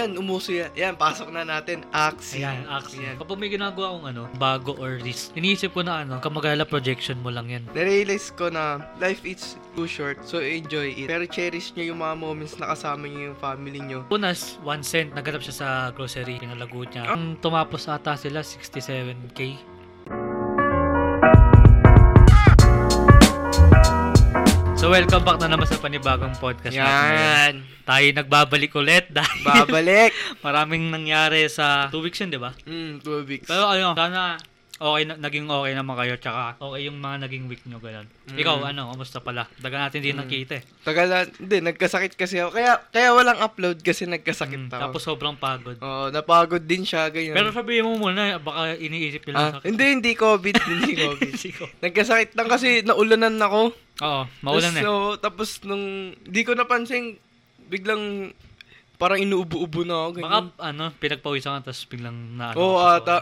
Yan, umuso yan. Yan, pasok na natin. Axie. Ayan, axe. Yan. Kapag may ginagawa akong ano, bago or risk, iniisip ko na ano, kamagala projection mo lang yan. Narealize ko na life is too short, so enjoy it. Pero cherish nyo yung mga moments na kasama nyo yung family nyo. Unas, 1 cent, naganap siya sa grocery, pinalago niya. Ang tumapos ata sila, 67k. So welcome back na naman sa panibagong podcast natin ngayon. Yan. Tayo nagbabalik ulit dahil Babalik. maraming nangyari sa 2 weeks yun, di ba? Hmm, two weeks. Pero ano, sana okay na, naging okay naman kayo tsaka okay yung mga naging week nyo ganun. Mm. Ikaw, ano, kamusta pala? Daga natin din Mm. nakita eh. Tagalan, hindi, nagkasakit kasi ako. Kaya, kaya walang upload kasi nagkasakit Mm, ako. tapos sobrang pagod. Oo, napagod din siya, ganyan. Pero sabihin mo muna, baka iniisip nila ah, sa hindi, hindi COVID, hindi COVID. Siko. Nagkasakit lang kasi naulanan ako. Oo, maulan eh. So, tapos nung, di ko napansin, biglang, parang inuubo-ubo na ako. Baka Ganyan. ano, pinagpawisan ka tapos biglang na ano. Oo, ka, ata.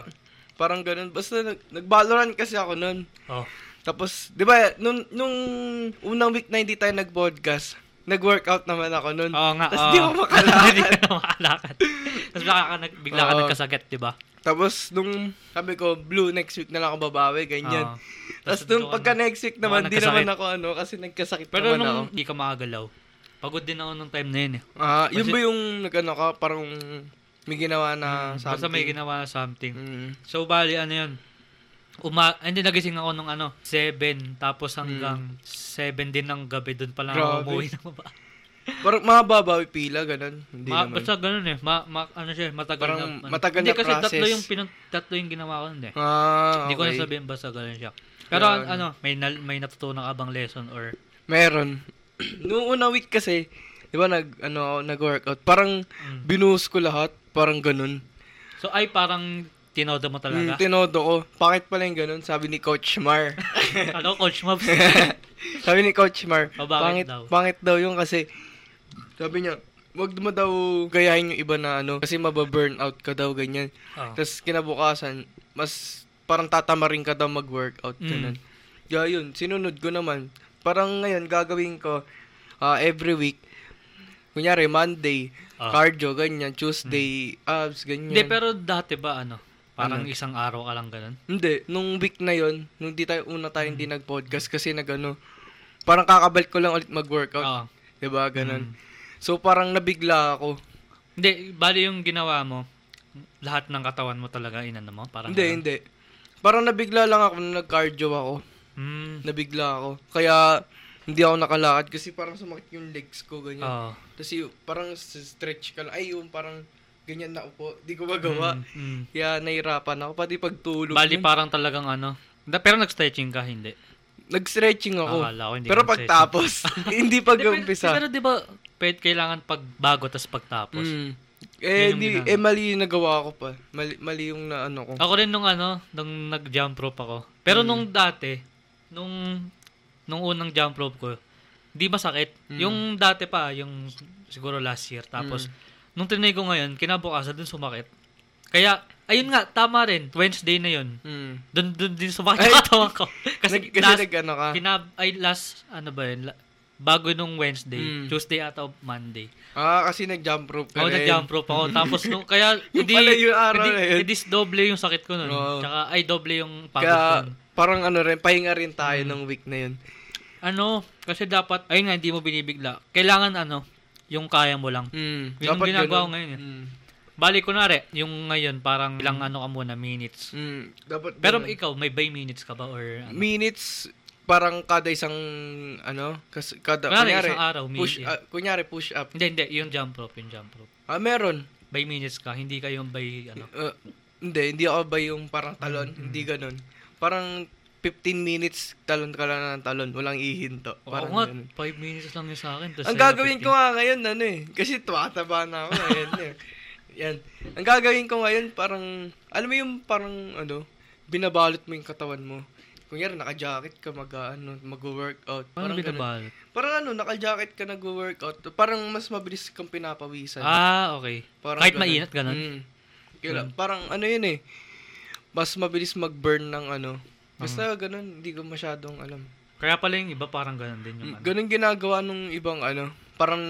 Parang ganun. Basta nag, nag-Valorant kasi ako nun. Oh. Tapos, di ba, nung, nung unang week na hindi tayo nag-podcast, nag-workout naman ako nun. Oo nga. Tapos oo. di ako makalakad. Hindi ka na makalakad. Tapos baka ka nag, bigla ka Oo. nagkasakit, di ba? Tapos, nung sabi ko, Blue, next week na lang ako babawi, ganyan. Oo. Tapos, nung pagka next week naman, di naman ako ano, kasi nagkasakit Pero naman ako. nung hindi ka makagalaw, pagod din ako nung time na yun eh. Ah, yun Kasi- ba yung nag-ano ka, parang may ginawa na Mm, something? Basta may ginawa na something. Mm. So, bali, ano yun? Uma, hindi nagising ako nung ano, 7, tapos hanggang 7 din ng gabi, doon pa lang ako umuwi na baba. Parang mababawi pila, ganun. Hindi Ma, naman. basta ganun eh, ma, ma, ano siya, matagal Parang na. ano. matagal hindi na kasi tatlo yung, pinun, tatlo yung ginawa ko nun eh. Ah, Hindi ko na sabihin basta ganun siya. Pero Yan. ano, may, nal, may natutunan ka bang lesson or Meron. Noong unang week kasi, di ba, nag, ano, nag-workout. Parang, Mm. binuhos ko lahat. Parang ganun. So ay parang tinodo mo Mm, talaga. tinodo ko. Bakit pala yung ganun? Sabi ni Coach Mar. ano, Coach Mobs? sabi ni Coach Mar, O, bakit pangit, daw? pangit daw yung kasi, sabi niya, wag mo daw gayahin yung iba na ano, kasi mababurn out ka daw, ganyan. oh. Tapos kinabukasan, mas parang tatamarin ka daw mag-workout. Mm. Ganun. Yeah, yun. Sinunod ko naman. Parang ngayon, gagawin ko ah, every week. Kunyari, Monday, Ah. cardio, ganyan. Tuesday, abs, ganyan. Hindi, pero dati ba ano? Parang Ano? isang araw ka lang ganun? Hindi, nung week na yon nung di tayo, una tayo Mm. hindi nag-podcast kasi nagano, parang kakabalik ko lang ulit mag-workout. Oo. Diba? Ganun. Mm. So, parang nabigla ako. Hindi, bali yung ginawa mo, lahat ng katawan mo talaga inano mo? Parang hindi, ganun? hindi. Parang nabigla lang ako nung nag-cardio ako. Mm. Nabigla ako. Kaya, hindi ako nakalakad kasi parang sumakit yung legs ko, ganyan. Tapos yung, parang stretch ka lang. Ay, yung parang ganyan na upo. Di ko magawa. Mm, mm. Kaya nahirapan ako. Pati pagtulog. Bali nun. parang talagang ano. Da- Pero nag-stretching ka, hindi. Nag-stretching ako. Akala ko hindi Pero pagtapos, hindi pag Hindi, pero- umpisa. Pero di ba, pwede kailangan pag bago tas pagtapos. Mm. Eh, di, eh, mali yung nagawa ko pa. Mali, mali yung na ano ko. Ako rin nung ano, nung nag-jump rope ako. Pero Mm. nung dati, nung nung unang jump rope ko, di masakit. Mm. Yung dati pa, yung siguro last year. Tapos, nung tinay ko ngayon, kinabukasan dun sumakit. Kaya, ayun nga, tama rin. Wednesday na yun. Mm. Dun, dun din sumakit Ay! yung katawan ko. Kasi, Nag, kasi last, nag ano ka. kinab, ay last, ano ba yun, la- bago nung Wednesday, Mm. Tuesday ata o Monday. Ah, kasi nag-jump rope ka rin. nag-jump rope ako. Tapos nung, kaya, hindi, pala yung araw hindi, na yun. hindi doble yung sakit ko nun. Oo. Tsaka, ay, doble yung pagod ko Kaya, nun. parang ano rin, pahinga rin tayo Mm. ng week na yun. Ano, kasi dapat, ayun nga, hindi mo binibigla. Kailangan ano, yung kaya mo lang. Mm. Yun ang ginagawa ko ngayon. Mm. Bali, kunwari, yung ngayon, parang ilang ano ka muna, minutes. Mm. Dapat Pero ganun. ikaw, may by minutes ka ba? Or ano? minutes, parang kada isang, ano, kas, kada, Kunwari, kunyari, isang araw, push, minutes. ah, kunyari, push up. hindi, hindi, yung jump rope, yung jump rope. Ah, meron. By minutes ka, hindi ka yung by, ano. Uh, hindi, hindi ako ba yung parang talon? Mm, Hindi ganun. Parang 15 minutes talon ka lang ng talon, walang ihinto. Oo Parang nga, ganun. 5 minutes lang yung sa akin. tas Ang sa'yo, gagawin ko 15. nga ngayon, ano eh, kasi tumataba na ako ngayon eh. Yan. Ang gagawin ko ngayon, parang, alam mo yung parang, ano, binabalot mo yung katawan mo. Kunyari, naka-jacket ka, mag, ano, mag-workout. Ganun. binabalot? Parang ano, naka-jacket ka, nag-workout. Parang mas mabilis kang pinapawisan. Ah, okay. Parang Kahit ganun. mainit, ganun? Mm. Kaya, Mm. Parang ano yun eh. Mas mabilis mag-burn ng ano. Basta ganun, hindi ko masyadong alam. Kaya pala yung iba parang ganun din yung ano. Ganun ginagawa nung ibang ano. Parang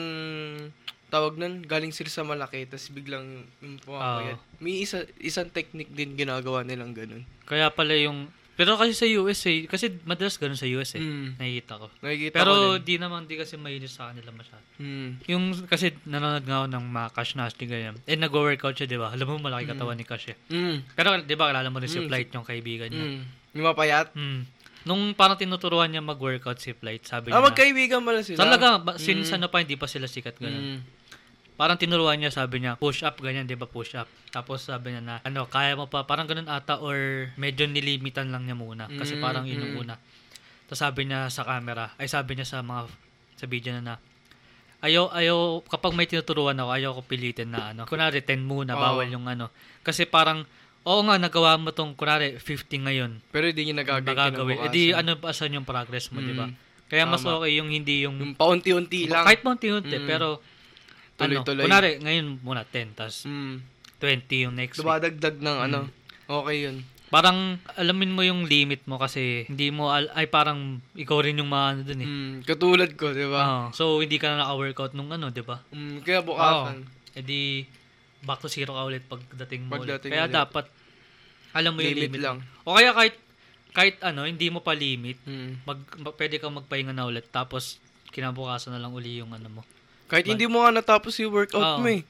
tawag nun, galing sila sa malaki, tapos biglang yung pumapayat. May isa, isang technique din ginagawa nilang ganun. Kaya pala yung... Pero kasi sa US, eh, kasi madalas ganun sa US eh. Mm. Nakikita ko. Nakikita ko Pero din. di naman, di kasi mainis sa kanila masyado. Mm. Yung, kasi nanonood nga ako ng mga Cash Nasty ganyan. Eh, nag-workout siya, di ba? Alam mo, malaki katawan ni Cash eh. Mm. Pero, di ba, kilala mo rin si Mm. Flight, yung kaibigan niya. Mm. Yung mapayat. Mm. Nung parang tinuturuan niya mag-workout si Flight, sabi Ah, niya, magkaibigan pala sila. talaga, ba, since Mm. ano pa, hindi pa sila sikat ganun. Mm. Parang tinuruan niya, sabi niya, push up, ganyan, di ba, push up. Tapos sabi niya na, ano, kaya mo pa, parang ganun ata, or medyo nilimitan lang niya muna. Kasi Mm, parang yun mm. una. Tapos sabi niya sa camera, ay sabi niya sa mga, sa video na na, ayaw, ayaw, kapag may tinuturuan ako, ayaw ko pilitin na ano. Kunwari, 10 muna, bawal yung ano. Kasi parang, oo nga, nagawa mo tong, kunwari, 50 ngayon. Pero hindi niya nagagawin. Magagawin. Eh di, ano pa saan yung progress mo, di ba? Mm. Kaya mas Tama. okay yung hindi yung, Yung paunti-unti lang. kahit paunti-unti, Mm. pero, ano, Tuloy-tuloy. kunwari, ngayon muna 10, tas Mm. 20 yung next week. Dumadagdag ng ano. Mm. Okay yun. Parang alamin mo yung limit mo kasi hindi mo al- ay parang ikaw rin yung maano dun eh. Mm. Katulad ko, di ba? Oo. so hindi ka na naka-workout nung ano, 'di ba? Mm. Kaya bukasan. E di back to zero ka ulit pagdating mo ulit. Pagdating Kaya ulit. dapat alam mo yung Limit limit, lang. O kaya kahit kahit ano, hindi mo pa limit, Mm. mag, mag pwede kang magpahinga na ulit tapos kinabukasan na lang uli yung ano mo. Kahit hindi mo nga natapos yung workout mo eh.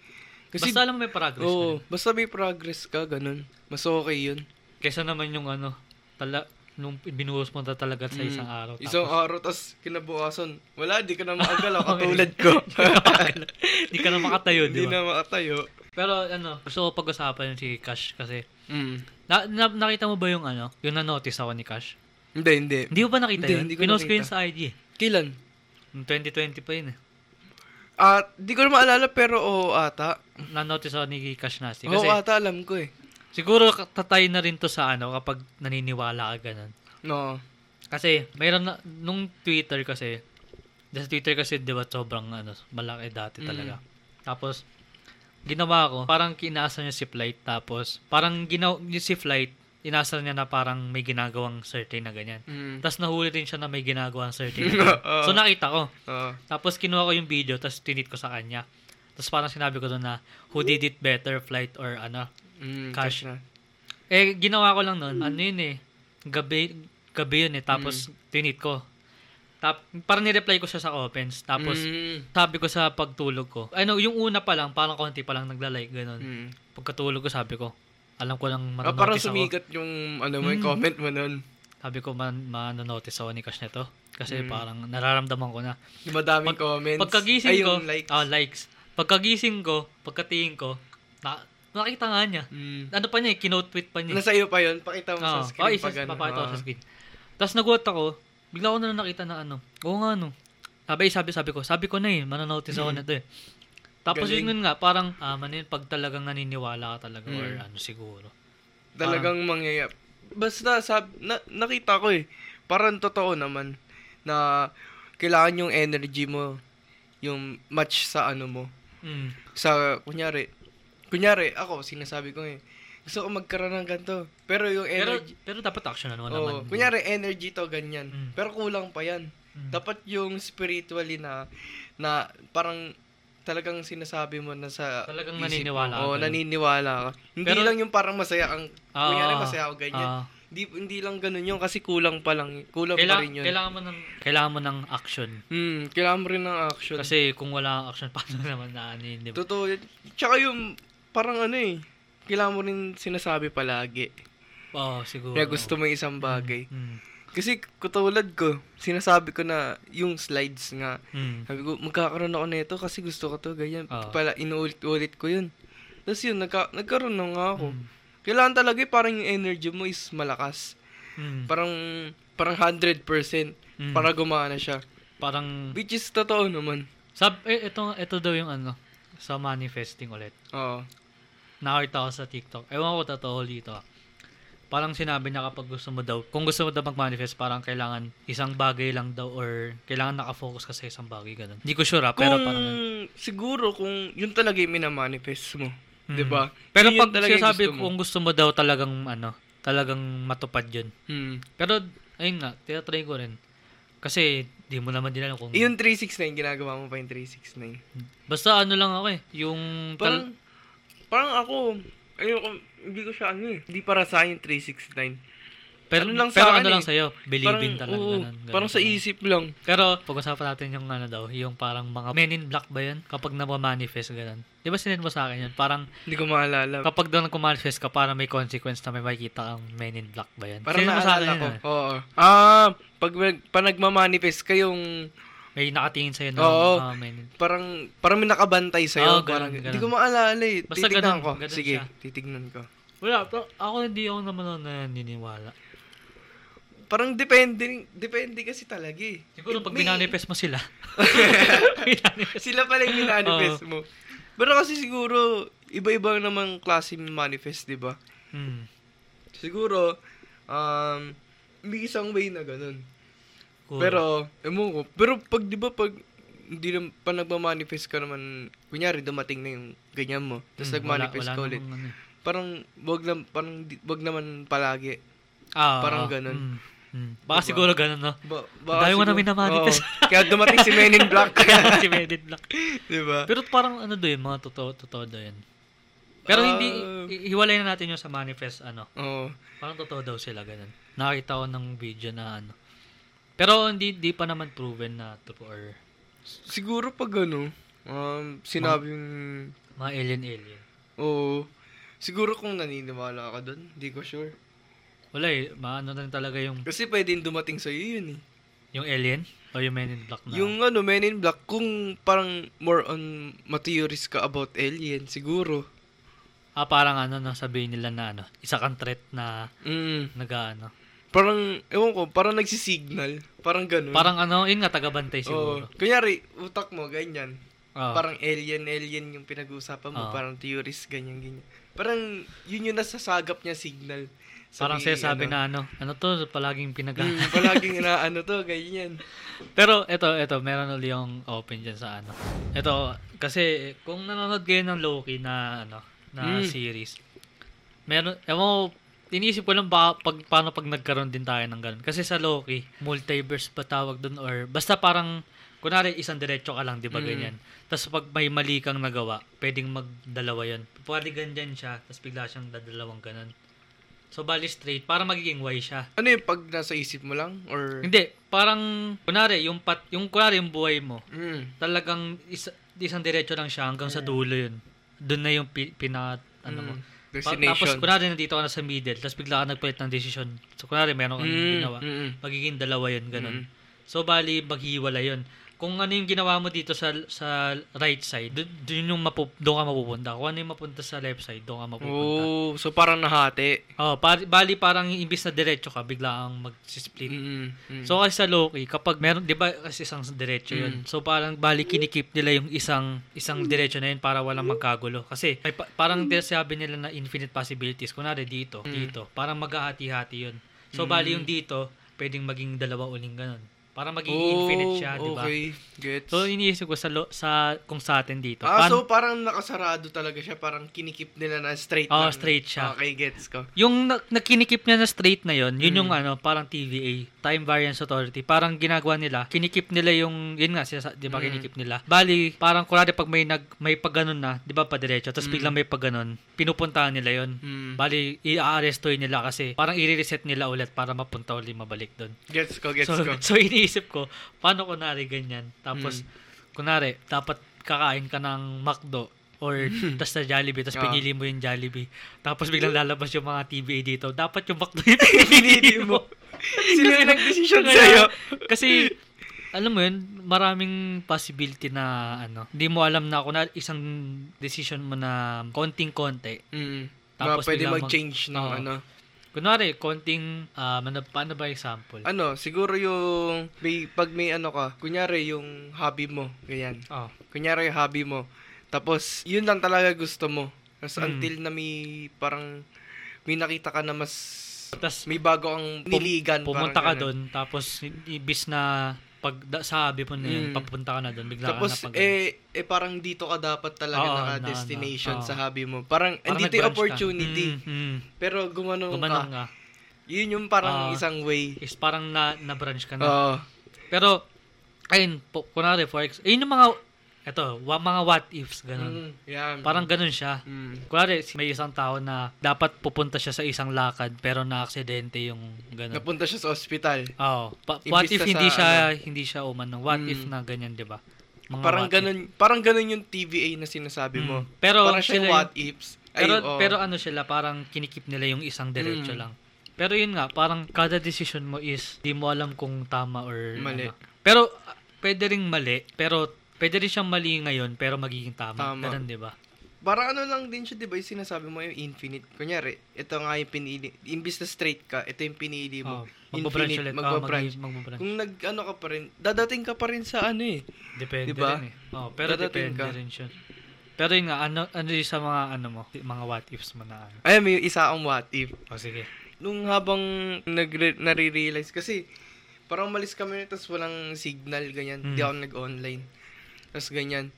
Kasi, basta alam mo may progress oo, na. basta may progress ka, ganun. Mas okay yun. Kesa naman yung ano, tala, nung binuhos mo na talaga sa Mm. isang araw. Isang tapos, araw, tas kinabukasan, wala, di ka na maagalaw, katulad ko. Hindi ka na makatayo, di ba? na makatayo. Pero ano, gusto ko pag-usapan yung si Cash kasi Mm. na, na- nakita mo ba yung ano, yung na-notice ako ni Cash? Hindi, hindi. Hindi mo ba nakita Hindi, yun? hindi ko Pinost ko nakita. yun sa IG. eh. Kailan? Noong 2020 pa yun eh. Ah, di ko na maalala, pero oo ata. Na-notice ako ni Cash Nasty. Oo Kasi ata, alam ko eh. siguro tatay na rin to sa ano kapag naniniwala ka ganun. No. Kasi mayroon na, nung Twitter kasi, sa Twitter kasi di ba sobrang ano, malaki dati Mm. talaga. Tapos, ginawa ko, parang kinaasa niya si Flight. Tapos, parang ginaw, si Flight, inasa niya na parang may ginagawang certain na ganyan. Mm. Tapos nahuli din siya na may ginagawang certain na ganyan. Oo. So nakita ko. Oo. Tapos kinuha ko yung video, tapos tinit ko sa kanya. Tapos parang sinabi ko doon na, who did it better, Flight or ano. Mm, Cash. na. Eh, ginawa ko lang noon, ano yun eh, gabi, gabi yun eh, tapos Mm. tinit ko. Tap, parang nireply ko siya sa comments. Tapos, Mm. sabi ko sa pagtulog ko, ano, yung una pa lang, parang konti pa lang nagla-like, ganun. Mm. Pagkatulog ko, sabi ko, alam ko lang Ah, parang manonotice ako. sumikat yung, ano mo, yung Mm. comment mo nun. Sabi ko, man, manonotice ako ni Cash nito. Kasi Mm. parang nararamdaman ko na. Yung madaming Pag- comments. Pagkagising Ay, ko, likes. ah, likes. Pagkagising ko, pagkatingin ko, na, nakita nga niya. Mm. Ano pa niya, eh, kinote tweet pa niya. Nasa iyo pa yun. Pakita mo Oo. sa screen. Oh, isa, pag ano. papakita ko sa screen. Tapos nagulat ako, bigla ko na lang nakita na ano. Oo nga no. Sabi, sabi, sabi ko, sabi ko na eh, manonotice ako nito eh. Tapos Galing. yun nga, parang, ah, yun, pag talagang naniniwala ka talaga, Mm. or ano siguro. Talagang mangyayap. Basta, sab, na, nakita ko eh. Parang totoo naman na kailangan yung energy mo yung match sa ano mo. Mm. Sa, kunyari, kunyari, ako, sinasabi ko eh, gusto ko magkaroon ng ganito. Pero yung Pero, energy, pero dapat action ano oh, naman. kunyari, energy to, ganyan. Mm. Pero kulang pa yan. Mm. Dapat yung spiritually na, na parang talagang sinasabi mo na sa Talagang isip naniniwala mo. Ganun. naniniwala ka. Hindi Pero- lang yung parang masaya kang, Ah, kunyari masaya ako ganyan. ah, Hindi, hindi lang ganun yun kasi kulang pa lang. Kulang pa kailangan, rin yun. kailangan mo ng, kailangan mo ng action. Hmm, kailangan mo rin ng action. Kasi kung wala kang action, paano naman na ano yun? Totoo. Tsaka yung, parang ano eh, kailangan mo rin sinasabi palagi. Oo, siguro. Na gusto mo yung isang bagay. Mm. Kasi katulad ko, sinasabi ko na yung slides nga, Mm. sabi ko, magkakaroon ako nito kasi gusto ko to, ganyan. Oo. Pala, inuulit-ulit ko yun. Tapos yun, nagka, nagkaroon na nga ako. Mm. Kailangan talaga eh, parang yung energy mo is malakas. Mm. Parang, parang 100% Mm. para gumana siya. Parang Which is totoo naman. Sab, eh, ito, ito daw yung ano, sa manifesting ulit. Oo. Nakita ko sa TikTok. Ewan ko totoo dito. Ah. Parang sinabi niya kapag gusto mo daw, kung gusto mo daw mag-manifest, parang kailangan isang bagay lang daw or kailangan nakafocus ka sa isang bagay, ganun. Hindi ko sure ah, Kung, pero parang... siguro kung yun talaga yung minamanifest mo. Mm. 'Di ba? Pero Yun pag sinasabi gusto mo. kung gusto mo daw talagang ano, talagang matupad yun. Hmm. Pero, ayun nga, tinatry ko rin. Kasi, di mo naman din alam kung... Yung 369, ginagawa mo pa yung 369. Basta ano lang ako eh. Yung... Parang, Tal- parang ako, ayoko, hindi ko siya ano eh. Hindi para sa akin yung 369. pero ano lang pero sa ano lang eh. sa'yo. Believing parang, talaga. oo, ganun, ganun parang sa isip lang. Pero, pag-usapan natin yung ano daw, yung parang mga men in black ba yun? Kapag namamanifest, ganun. Di ba sinend mo sa akin yun? Parang, Hindi ko maalala. kapag daw nagkumanifest ka, parang may consequence na may makikita kang men in black ba yan? Parang Sinend mo sa akin yun, ko. ah. Oo. Ah, pag, pa nagmamanifest ka yung May nakatingin sa'yo ng Oo. in parang parang may nakabantay sa'yo. Oo, parang, ganun, Hindi ganun. ko maalala eh. Basta titignan ganun, ko. ganun Sige, siya. titignan ko. Wala, pero ako hindi ako naman naniniwala. Parang depende, depende kasi talaga eh. Siguro pag May- binanifest mo sila. Binanifest. Sila pala yung manifest mo. Pero kasi siguro, iba-iba namang klase ng manifest, di ba? Hmm. Siguro, um, may isang way na ganun. Pero, ewan ko. Pero pag, di ba, pag hindi na, pa nagmamanifest ka naman, kunyari, dumating na yung ganyan mo, tapos Hmm, nagmanifest wala- ka wala ulit. namang ano eh. Parang, wag, na, parang, wag naman palagi. Ah, Parang oo. ganun. Hmm. Hmm. Baka Diba? siguro ganun, no? Ba, Dahil mo na siguro- minamanifest. Oo. Kaya dumating si Men in Black. si Men in Black. di ba? Pero parang ano doon, mga totoo, totoo yan. Pero hindi, Ah. hiwalay na natin yung sa manifest, ano. Oo. Parang totoo daw sila, ganun. Nakita ko ng video na ano. Pero hindi di pa naman proven na true or Siguro pag ano, um, sinabing, mga alien-alien. oo, siguro kung naniniwala ka doon, hindi ko sure. Wala eh, maano na talaga yung, Kasi pwedeng dumating sa'yo yun eh. yung alien o yung Men in Black na. Yung ano, Men in Black, kung parang more on materials ka about alien, siguro. ah, parang ano, na sabihin nila na ano, isa kang threat na Mm. nag-ano. Parang, ewan ko, parang nagsisignal. Parang ganun. Parang ano, yun nga, tagabantay Oo. siguro. Kunyari, utak mo, ganyan. Oo. Parang alien, alien yung pinag-uusapan mo. Oo. Parang theories, ganyan, ganyan. Parang, yun yung nasasagap niya signal. Parang Sabi, sinasabi na ano, ano to, palaging pinag Mm, palaging na ano to, ganyan. Pero eto, eto, meron ulit yung open dyan sa ano. Eto, kasi kung nanonood kayo ng Loki na ano, na Mm. series, meron, ewan ko, iniisip ko lang ba, pag, paano pag nagkaroon din tayo ng ganun. Kasi sa Loki, multiverse ba tawag dun or, basta parang, kunwari isang diretso ka lang, di ba Mm. ganyan. Tapos pag may mali kang nagawa, pwedeng magdalawa yun. Pwede ganyan siya, tapos bigla siyang dadalawang ganun. So, bali straight, para magiging Y siya. Ano yung pag nasa isip mo lang? Or, Hindi, parang, kunwari, yung, pat, yung kunwari yung buhay mo, mm, talagang isa, isang diretso lang siya hanggang sa dulo yun. Doon na yung pi, pina, ano mo. mm, Pa- destination. tapos, kunwari, nandito ka na sa middle, tapos bigla ka nagpalit ng decision. So, kunwari, meron kang Mm, ginawa. mm, mm. Magiging dalawa yun, Mm. ganun. So, bali, maghiwala yun. Kung ano yung ginawa mo dito sa sa right side, doon, yung mapu, doon ka mapupunta. Kung ano yung mapunta sa left side, doon ka mapupunta. Oh, so parang nahati. Oh, pari, bali parang imbis na diretso ka, bigla kang mag-split. Mm, mm. So kasi sa Loki, kapag meron, 'di ba kasi isang diretso 'yun. Mm. So parang bali kinikip nila yung isang isang diretso na 'yun para walang magkagulo. Kasi pa- parang sabi nila na infinite possibilities. Kunwari dito, Mm. dito, parang maghahati-hati 'yun. So bali yung dito, pwedeng maging dalawa uling ganun. Para maging infinite siya, 'di ba? Oh, Okay, gets. So iniisip ko sa lo, sa kung sa atin dito. ah, paano- so parang nakasarado talaga siya. Parang kinikip nila na straight Oo, lang. straight siya. Okay, gets ko. Yung na- nakinikip niya na straight na yon, yun Mm. yung ano, parang TVA, Time Variance Authority. Parang ginagawa nila, kinikip nila yung, yun nga, sila, di ba Mm. kinikip nila. Bali, parang kunwari pag may nag, may pagganon na, di ba pa diretso, tapos Mm. biglang may pagganon, pinupuntahan nila yon. Mm. Bali, i-arrestuin nila kasi parang i-reset nila ulit para mapunta ulit mabalik doon. Gets ko, gets So, ko. so iniisip ko, paano kunwari ganyan? Tapos, Mm. kunwari, dapat kakain ka ng McDo or tas sa Jollibee, tapos Ah. pinili mo yung Jollibee. Tapos biglang lalabas yung mga TVA dito. Dapat yung McDo yung pinili mo. Sino yung nag-decision sa'yo? Kasi, alam mo yun, maraming possibility na ano, hindi mo alam na kung na isang decision mo na konting-konti. Mm. Tapos pwede biglang mag- mag-change ng Oo. ano. Kunwari, konting, um, ano, paano ba example? Ano, siguro yung may, pag may ano ka, kunyari yung hobby mo, ganyan. Oh. Kunyari yung hobby mo. Tapos, yun lang talaga gusto mo. Tapos Mm. until na may parang may nakita ka na mas Tapos, may bago ang niligan. pumunta parang ka doon tapos ibis na pag da, sabi mo na yun, Mm. papunta ka na doon bigla Tapos, ka na pag eh, eh, parang dito ka dapat talaga Oo, naka-destination na- na- sa oo. hobby mo. Parang, Parang andito yung opportunity. Mm, mm. Pero gumanong, Gumanong ka. ka. Yun yung parang Ah. isang way. Is parang na, na-branch ka na. Oo. Pero, ayun, po, kunwari, for ex, ayun yung mga, eto, wa, mga what ifs, ganun. Mm, yan. Parang ganun siya. Mm. Kunwari, may isang tao na dapat pupunta siya sa isang lakad, pero na-aksidente yung ganun. Napunta siya sa ospital. Oo. Pa- what if hindi sa siya, hindi siya umanong? What Mm. if na ganyan, di ba? Mga Parang what if. ganun, parang ganun yung TVA na sinasabi mo. Mm. Pero, parang siya what ifs. Ay, Pero, oo. pero ano sila, parang kinikip nila yung isang diretso Mm. lang. Pero yun nga, parang kada decision mo is, di mo alam kung tama or Mali. ano. Pero, pwede ring mali, pero pwede rin siyang mali ngayon, pero magiging tama. Tama. Ganun, di ba? Parang ano lang din siya, di ba, yung sinasabi mo yung infinite. Kunyari, ito nga yung pinili. Imbis na straight ka, ito yung pinili mo. Oh, magbabranch Infinite, ulit. Oh, magbabranch. mag- magbabranch. Kung nag, ano ka pa rin, dadating ka pa rin sa ano eh. Depende Diba? rin eh. Oh, pero Dadating depende ka. rin siya. Pero yun nga, ano, ano yung sa mga, ano mo, mga what ifs mo na ano. Ay, may isa akong what if. O sige. Nung habang nagre- nare-realize, kasi parang umalis kami, tapos walang signal, ganyan. Hindi Mm. ako nag-online. Tapos ganyan.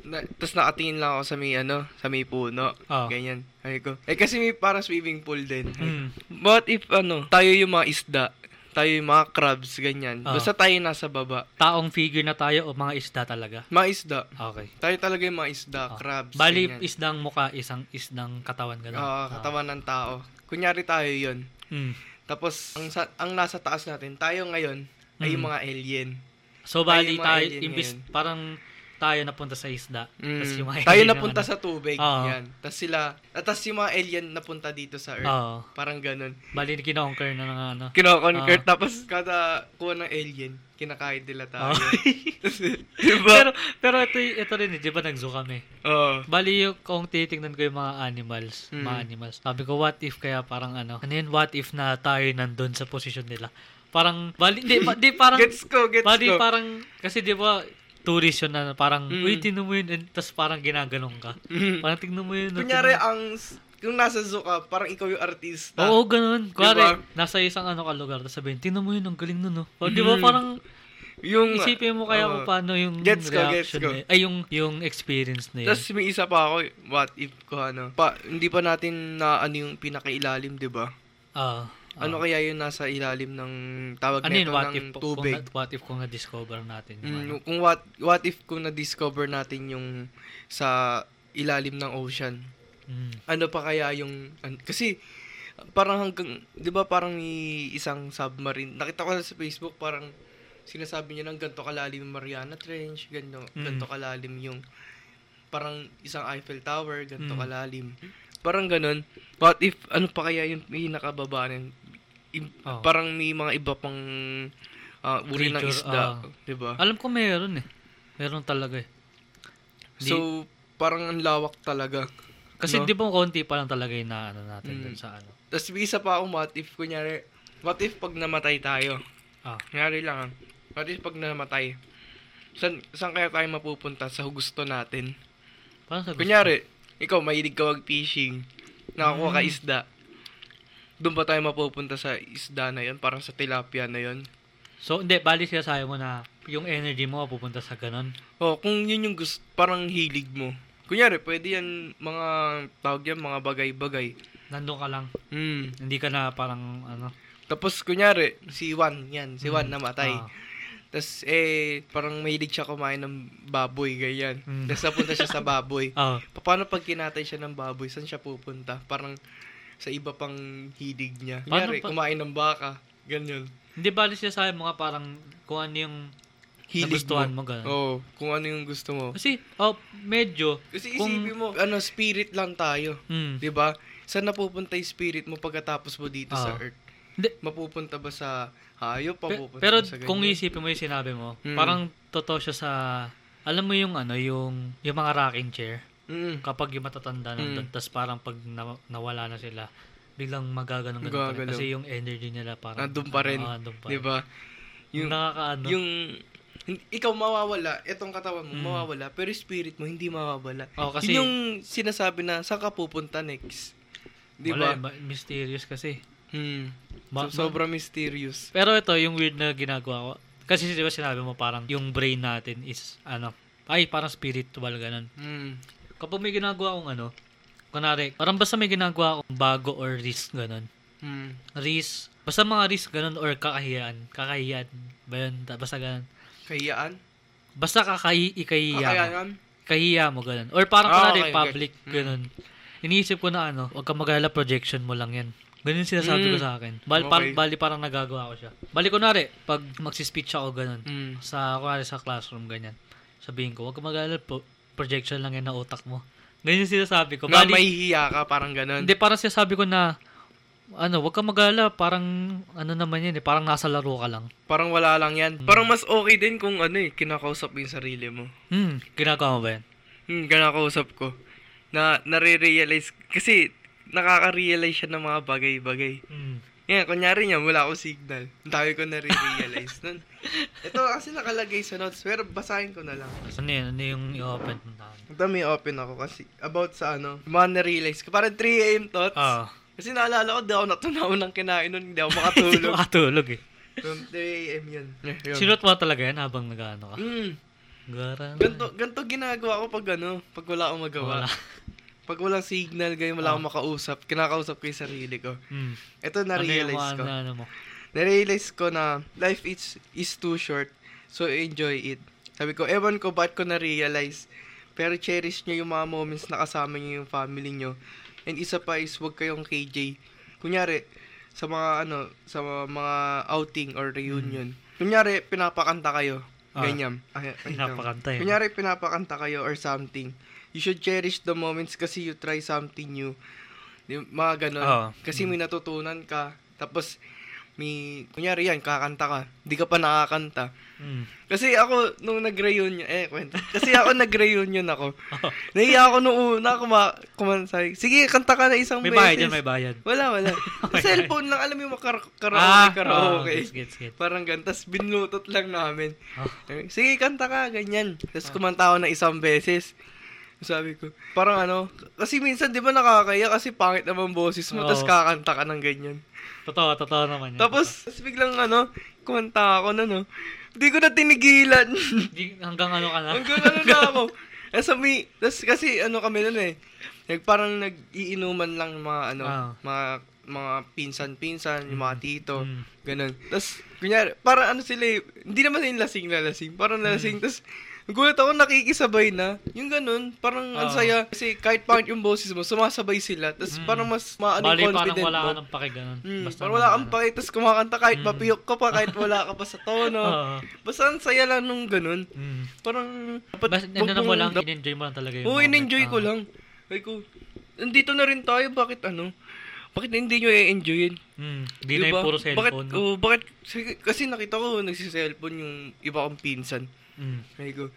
Na, tapos nakatingin lang ako sa may ano, sa may puno. Oh. Ganyan. Ay ko. Eh kasi may parang swimming pool din. Mm. What if ano, tayo yung mga isda, tayo yung mga crabs, ganyan. Oh. Basta tayo nasa baba. Taong figure na tayo o mga isda talaga? Mga isda. Okay. Tayo talaga yung mga isda, Oh. crabs, Bali, ganyan. isdang muka, isang isdang katawan gano'n. Oo, katawan ng tao. Kunyari tayo yon Mm. Tapos, ang, sa, ang nasa taas natin, tayo ngayon, ay yung Mm. mga alien. So, bali tayo, imbis, ngayon. parang tayo napunta sa isda. Mm. Tas yung mga tayo napunta ang sa tubig. Oo. Yan. Tapos sila, at tas yung mga alien napunta dito sa ano. Earth. Oo. Parang ganun. Bali, kinoconquer na ng ano. Kino-conquer, Oo. tapos kada kuha ng alien, kinakain nila tayo. Diba? pero, pero ito, ito rin, eh, di ba nag-zoo kami? Oo. Bali, yung, kung titingnan ko yung mga animals, Mm. mga animals, sabi ko, what if kaya parang ano, ano yun, what if na tayo nandun sa posisyon nila? Parang, bali, di, di parang, Gets ko, gets bali, ko. parang, kasi di ba, tourist yun na parang, Mm. uy, tingnan mo yun, and, tas parang ginaganong ka. Mhm. Parang tingnan mo yun. Kunyari, tingnan- ang, kung nasa zoo ka, parang ikaw yung artista. Oo, ganun. Kuwari, Diba? nasa isang ano ka lugar, tapos sabihin, tingnan mo yun, ang galing nun, no? O, di ba, Mhm. parang, Yung, isipin mo kaya oo. kung paano yung Gets ko, gets reaction ko. na yun. Ay, yung, yung experience na yun. Tapos may isa pa ako, what if ko ano, pa, hindi pa natin na ano yung pinakailalim, di ba? Ah, ah. Ano kaya yung nasa ilalim ng tawag ano nito what ng if, tubig? Kung, what if kung na-discover natin yung ano? Mm, kung what what if kung na-discover natin yung sa ilalim ng ocean. Mm. Ano pa kaya yung an- kasi parang hanggang 'di ba parang isang submarine. Nakita ko sa Facebook parang sinasabi niya ng ganto kalalim yung Mariana Trench, ganto, Mm. ganto kalalim yung parang isang Eiffel Tower, ganto Mm. kalalim. Parang ganun. What if ano pa kaya yung pinakababa ng im- Oh. parang may mga iba pang ah, uri ng isda, ah. 'di ba? Alam ko meron eh. Meron talaga eh. Di- So, parang ang lawak talaga. Kasi no? di ba konti pa lang talaga yung na, ano natin Mm. dun sa ano. Tapos may isa pa akong what if, kunyari, what if pag namatay tayo? Ah. Kunyari lang, what if pag namatay? San, saan kaya tayo mapupunta sa gusto natin? Parang sa gusto. Kunyari, ikaw, mahilig ka mag-fishing, nakakuha ka Mm. isda. Doon ba tayo mapupunta sa isda na yon Parang sa tilapia na yon So, hindi, bali siya sayo mo na yung energy mo pupunta sa ganun. Oh, kung yun yung gusto, parang hilig mo. Kunyari, pwede yan, mga, tawag yan, mga bagay-bagay. Nandun ka lang. Hmm. Hindi ka na parang ano. Tapos, kunyari, si Juan, yan, si Juan Mm. namatay. Ah. Tapos, eh, parang mahilig siya kumain ng baboy, ganyan. Mm. Tapos, napunta siya sa baboy. Pa- Paano pag kinatay siya ng baboy, saan siya pupunta? Parang sa iba pang hilig niya. Paano Kunyari, pa- kumain ng baka. Ganyan. Hindi bali siya sayo mga parang kung ano yung Hilig nagustuhan mo. mo, ganun. Oo, kung ano yung gusto mo. Kasi, oh, medyo. Kasi Kung- isipin mo, ano, spirit lang tayo. Mm. 'Di ba? Saan napupunta yung spirit mo pagkatapos mo dito sa Ah. earth? Hindi. Mapupunta ba sa hayop? Pe- Mapupunta pero ba sa ganyan? kung isipin mo yung sinabi mo, Mm. parang totoo siya sa alam mo yung ano, yung yung mga rocking chair Mm. kapag yung matatanda nandun, Mm. tas parang pag na, nawala na sila, biglang magaganong ganun pa rin. Kasi yung energy nila parang Nandun pa rin. Ah, nandun pa 'Di rin. ba? Yung nakakaano. yung ikaw mawawala, etong katawan mo Mm. mawawala, pero spirit mo hindi mawawala. oh, kasi Yun yung sinasabi na saan ka pupunta next. 'Di ba? mysterious kasi. Hmm. Ma- So, sobrang mysterious. Pero ito, yung weird na ginagawa ko. Kasi di ba sinabi mo parang yung brain natin is, ano, ay, parang spiritual, ganun. Hmm. Kapag may ginagawa akong ano, kunwari, parang basta may ginagawa akong bago or risk, ganun. Hmm. Risk, Basta mga risk ganun or kakahiyaan. Kakahiyaan ba yun? Ta- Basta ganun. Kahiyaan? Basta kakahi, ikahiya mo. Kakayanan? Kahiya mo ganun. Or parang Ah, kunwari okay, okay. public, Mm. ganun. Iniisip ko na ano, huwag kang mag-alala, projection mo lang yan. Ganun sinasabi Mm. ko sa akin. Bal, Okay. par- bali parang nagagawa ko siya. Bali kunwari, pag magsispeech ako ganun, Mm. sa kunwari sa classroom ganyan. Sabihin ko, huwag kang mag-alala, pro- projection lang yan na utak mo. Ganyan yung sinasabi ko. Na Bali, may hiya ka, parang ganun. hindi, parang sinasabi ko na, ano, huwag kang mag-alala, parang, ano naman yan eh, parang nasa laro ka lang. Parang wala lang yan. Mm. Parang mas okay din kung ano eh, kinakausap mo yung sarili mo. Hmm, ginagawa mo ba yan? Hmm, kinakausap ko. Na, nare-realize, kasi nakaka-realize siya ng mga bagay-bagay. Hmm. Yan, kunyari niya, wala akong signal. Ang dami ko nare-realize nun. Ito kasi nakalagay sa notes, pero basahin ko na lang. Saan yun? Ano yung i-open mo na? Ito may open ako kasi about sa ano, mga na-realize ko. Parang 3am thoughts. Oo. Kasi naalala ko, di ako natunaw ng kinain nun, hindi ako Hindi makatulog. makatulog eh. From 3am yun. yun. Sinot mo talaga yan habang nag-ano ka? Mm, Gara. ganto, ganto ginagawa ko pag ano, pag wala akong magawa. Wala. Pag walang signal, ganyan, wala Ah. akong makausap, kinakausap ko yung sarili ko. Hmm. Ito, na-realize ano ko. yung mga ano mo? Na-realize ko na life is, is too short, so enjoy it. Sabi ko, ewan ko ba't ko na-realize, pero cherish nyo yung mga moments na kasama nyo yung family nyo. And isa pa is, huwag kayong KJ. Kunyari, sa mga ano, sa mga outing or reunion. Kunyari, pinapakanta kayo. Ah. Ganyan. Ay. Pinapakanta yun. Kunyari, pinapakanta kayo or something. You should cherish the moments kasi you try something new. Mga ganun. Oo. Kasi may natutunan ka. Tapos, may, kunyari yan, kakanta ka. Di ka pa nakakanta. Hmm. Kasi ako, nung nag-reunion, eh, kwento. Kasi ako nag-reunion ako. Nahiya ako nung una, kuma, kumansay. Sige, kanta ka na isang May beses. bayad yan, may bayad. Wala, wala. May cellphone lang, alam mo yung kar- Ah, karaoke, oo, karaoke. gets, gets, gets. Parang ganun. Tapos binlutot lang namin. Oh. Sige, kanta ka, ganyan. Ah. Tapos kumanta ako na isang beses. Sabi ko, parang ano, kasi minsan di ba nakakaya kasi pangit naman boses mo, tapos kakanta ka ng ganyan. Totoo, totoo naman yan. Tapos, tapos biglang ano, kumanta ako na no. Hindi ko na tinigilan. Hanggang ano ka na? Hanggang ano na ako. Eh, sa may, tas kasi ano kami nun eh. Nag, parang nag-iinuman lang ng mga ano, Ah. mga mga pinsan-pinsan, yung mga tito, Mm. ganun. Tapos, kunyari, parang ano sila eh, hindi naman yung lasing na lasing, parang lasing, tapos, Gulat ako, nakikisabay na. Yung ganun, parang ang Oo. saya. Kasi kahit pangit yung boses mo, sumasabay sila. Tapos Mm. parang mas maano Bali, yung parang confident wala mo. ka ng pake ganun. Mm, Basta parang wala kang ano. pake, tapos kumakanta kahit Mm. papiyok ka pa, kahit wala ka pa sa tono. Oo. Basta ang saya lang nung ganun. Mm. Parang, Basta, wag ano mo mong- lang, in-enjoy mo lang talaga yung Oo, moment. in-enjoy ko lang. Ay ko, nandito na rin tayo, bakit ano? Bakit hindi nyo i-enjoyin? Mm. Di na yung puro Bakit, cellphone. no? oh, bakit, kasi nakita ko nagsi-cellphone yung iba kong pinsan. Mm. Ay ko,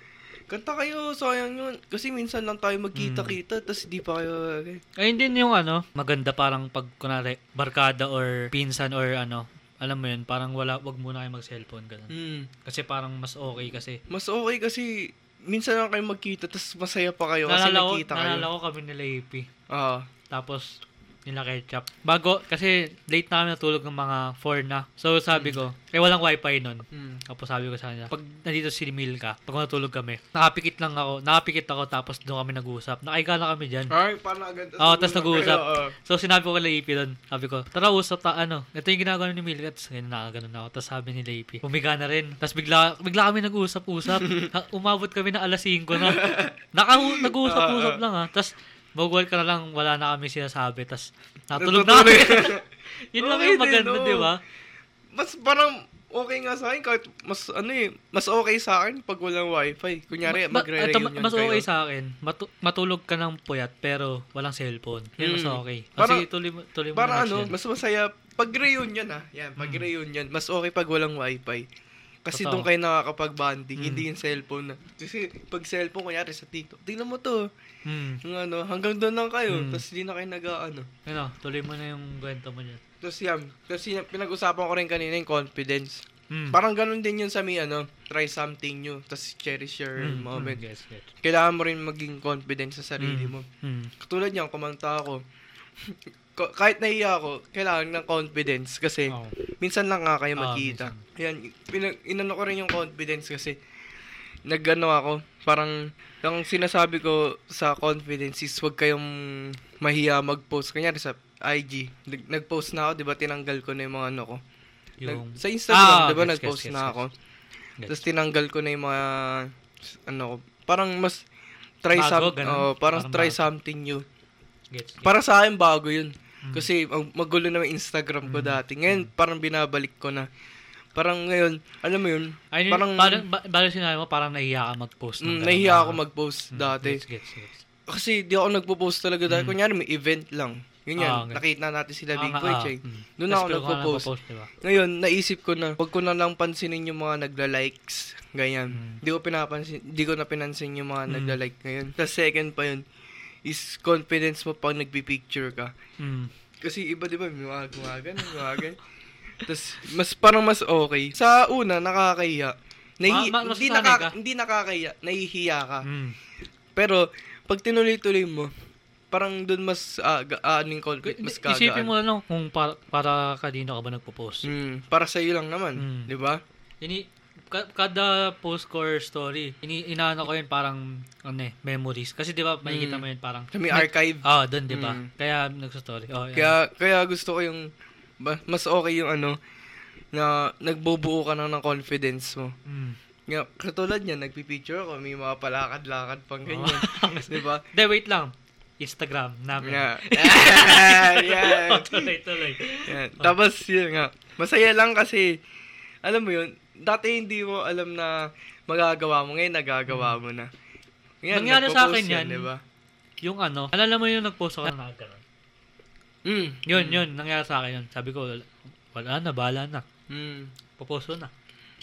kanta kayo, sayang yun. Kasi minsan lang tayo magkita-kita, tas di pa kayo, Ayun din yung ano, maganda parang pag kunwari barkada or pinsan or ano, alam mo yun, parang wala, wag muna kayo mag-cellphone ganun. hmm. Kasi parang mas okay kasi. Mas okay kasi, minsan lang kayo magkita, tas masaya pa kayo kasi nagkita kayo. naalala ko kami nila AP. Ah, Tapos, nila ketchup. Bago, kasi late na kami natulog ng mga 4 na. So, sabi ko, eh walang wifi nun. hmm. Tapos sabi ko sa kanya, pag nandito si Milka, pag natulog kami, nakapikit lang ako, nakapikit ako tapos doon kami nag-uusap. Nakaiga na kami dyan. Ay, paano agad? Oo, tas nag-uusap. Oo. So, sinabi ko kay Ipi doon, sabi ko, tara usap ta, ano, ito yung ginagawa ni Milka. Tapos, ganun nakaganon ako. Tapos sabi ni Ipi, humiga na rin. Tapos bigla, bigla kami nag-usap-usap. Ha, Umabot kami na alas 5 na. Naka, nag-usap-usap lang ha. Tapos, bagual ka na lang, wala na kami sinasabi. Tapos, natulog na kami. Yun lang Okay yung maganda, di ba? mas parang okay nga sa akin kahit mas ano eh, mas okay sa akin pag walang wifi. Kunyari, Ma- magre-reunion mas kayo. okay sa akin. Matu- matulog ka ng puyat pero walang cellphone. Yan mas Mm. okay. Para- Kasi tuloy tuloy mo Para ano, mas masaya pag reunion ah. Yan, pag Mm. reunion, mas okay pag walang wifi. Kasi doon kayo nakakapag-bonding, Mm. hindi yung cellphone na. Kasi pag cellphone, kunyari sa TikTok, tingnan mo to. Hmm. Yung ano, hanggang doon lang kayo. Mm. Tapos hindi na kayo nag-ano. Ano, tuloy mo na yung kwento mo dyan. Tapos yan, kasi pinag-usapan ko rin kanina yung confidence. Hmm. Parang ganun din yun sa may ano, try something new, tapos cherish your Hmm, moment. hmm, Yes, yes. Kailangan mo rin maging confident sa sarili Mm. mo. Hmm. Katulad niyan, kumanta ako. Ko- kahit nahiya ako, kailangan ng confidence kasi Oo. minsan lang nga kayo Ah, magkita. Yan, pinag, inano ko rin yung confidence kasi nagano ako, parang ang sinasabi ko sa confidence is huwag kayong mahiya mag-post. Kanyari sa, IG. Nag- nag-post na ako, 'di ba? Tinanggal ko na yung mga ano ko. Nag- Yung... sa Instagram, Ah, 'di ba? gets, Nag-post gets, na gets, ako. Gets. Tapos tinanggal ko na yung mga ano ko. Parang mas try Bago, some, ganun? oh, parang, Parang try bago. something new. Gets, gets. Para sa akin bago 'yun. Mm. Kasi mag- magulo na yung Instagram ko Mm. dati. Ngayon parang binabalik ko na. Parang ngayon, alam mo 'yun, Ay, parang- parang, ba, balo sinabi mo, parang nahiya ka mag-post. mm, nahiya Ah, ako mag-post mm, dati. Gets, gets, gets. Kasi di ako nagpo-post talaga dahil Mm. kunyari may event lang. Yun yan, Ah, okay. nakita natin sila Ah, Big nga, Boy, ah, Chay. mm. Doon ako nagpo-post. diba? Ngayon, naisip ko na, wag ko na lang pansinin yung mga nagla-likes. Ganyan. Mm. Di ko pinapansin, di ko na pinansin yung mga Mm. nagla-like ngayon. Tapos second pa yun, is confidence mo pag nagpi-picture ka. Mm. Kasi iba di ba, may mga gumagan, gumagan. Tapos, mas parang mas okay. Sa una, nakakahiya. Nahi- Ma- ma- hindi, nakaka- ka? hindi nakakahiya, nahihiya ka. Mm. Pero, pag tinuloy-tuloy mo, parang dun mas, ah, ga- ah, ano yung conflict, mas kagaan. Isipin mo lang kung para, para kanino ka ba nagpo-post. Mm, para sa'yo lang naman, Mm. di ba? Ini ka- kada post ko or story, ini inaano ko yun parang ano eh, memories. Kasi 'di ba, makikita Mm. mo yun parang Sa may archive. Ah, doon 'di ba? Mm. Kaya nagso-story. Oh, yan. Kaya, kaya gusto ko yung, mas okay yung ano, na nagbubuo ka na ng confidence mo. Mm. Nga, katulad niya, nagpipicture ako, may mga palakad-lakad pang ganyan. di ba? De, wait lang. Instagram namin. Nga. Ah, yan. Oh, tuloy, tuloy. Yan. Tapos, yun nga. Masaya lang kasi, alam mo yun, dati hindi mo alam na magagawa mo. Ngayon, nagagawa mo na. Ngayon, Nangyari sa akin yan. Di ba? Yung ano, alala mo yung nag-post ako na gano'n. Mm. Yun, yun, nangyari sa akin yun. Sabi ko, wala, na, bahala na. Mm. Popost ko na.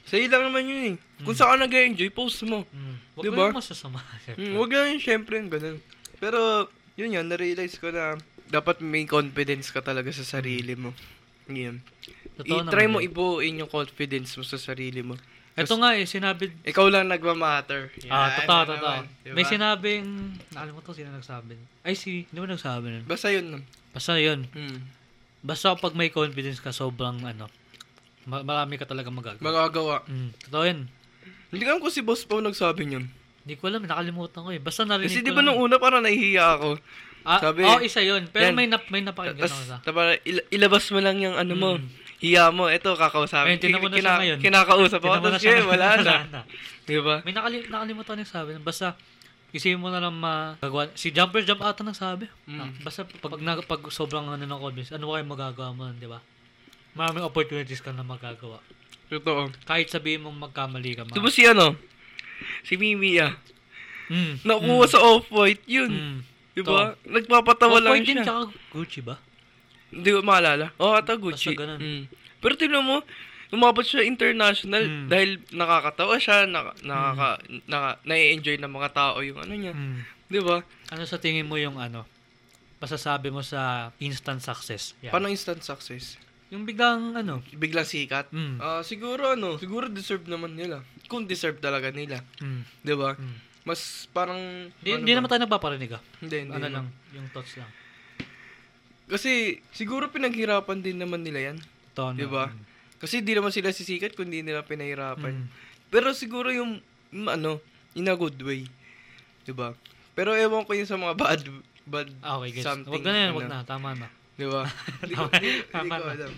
Sa'yo lang naman yun eh. Kung saan ka nag-enjoy, post mo. Mm. Huwag Diba? mo masasama. Mm, wag lang yun, syempre, yung ganun. Pero, yun yan, na-realize ko na dapat may confidence ka talaga sa sarili mo. Yan. Totoo I-try mo yun. ibuuin yung confidence mo sa sarili mo. Ito nga eh, sinabi, Ikaw lang nagmamatter. Ah, Yan, totoo, totoo. diba? May sinabing, nakalimutan ko sino nagsabi. Ay, si, hindi mo nagsabi nun. Basta yun. Basta yun. Hmm. Basta kapag may confidence ka, sobrang ano, ma- marami ka talaga magagawa. Magagawa. Mm, totoo yun. Hindi ko kung si Boss Pao nagsabi niyan. Hindi ko alam, nakalimutan ko eh. Basta narinig Kasi ko di ba nung una parang nahihiya ako. Ah, sabi- oh, isa yun. Pero Yan. may, nap, may napakinggan ako sa. Tapos, tapos il- ilabas mo lang yung ano mo. Mm. Hiya mo. Ito, kakausapin. Ayun, tinan mo na siya ngayon. Kinakausap ako. Tinan mo na Tapos siya wala na. na. Di ba? May nakali, nakalimutan yung sabi. Basta, isipin mo na lang magagawa. Si Jumper Jump ata nagsabi. Mm. Ah, basta pag, na, pag sobrang ano ng confidence, ano kayo magagawa mo, di ba? Maraming opportunities ka na magagawa. Totoo. Kahit sabihin mong magkamali ka. Tapos si ano? Si Mimi ah. mm, Nakuha sa off-white yun. Mm. Di ba? Nagpapatawa lang din siya. tsaka Gucci ba? Hindi ko maalala. Oh, ata Gucci. Basta ganun. Mm. Pero tignan mo, umabot siya international Mm. dahil nakakatawa siya, naka, nakaka, naka, nai-enjoy ng mga tao yung ano niya. Mm. Di ba? Ano sa tingin mo yung ano? Masasabi mo sa instant success. Yan. Paano instant success? Yung biglang ano? Biglang sikat? Mm. Ah, siguro ano, siguro deserve naman nila. Kung deserve talaga nila. Mm. Di ba? Mm. Mas parang... Di, ano naman tayo nagpaparinig ah. Hindi, hindi. Ano lang, yung thoughts lang. Kasi siguro pinaghirapan din naman nila yan. Ito, ano, Di ba? Kasi di naman sila sisikat kung di nila pinahirapan. Mm. Pero siguro yung, yung ano, in a good way. 'Di ba? Pero ewan ko yung sa mga bad bad okay, guys. something. Wag na yan, ano. na. Tama na. 'Di ba? Hindi ko, Tama- hindi tama ko na. alam.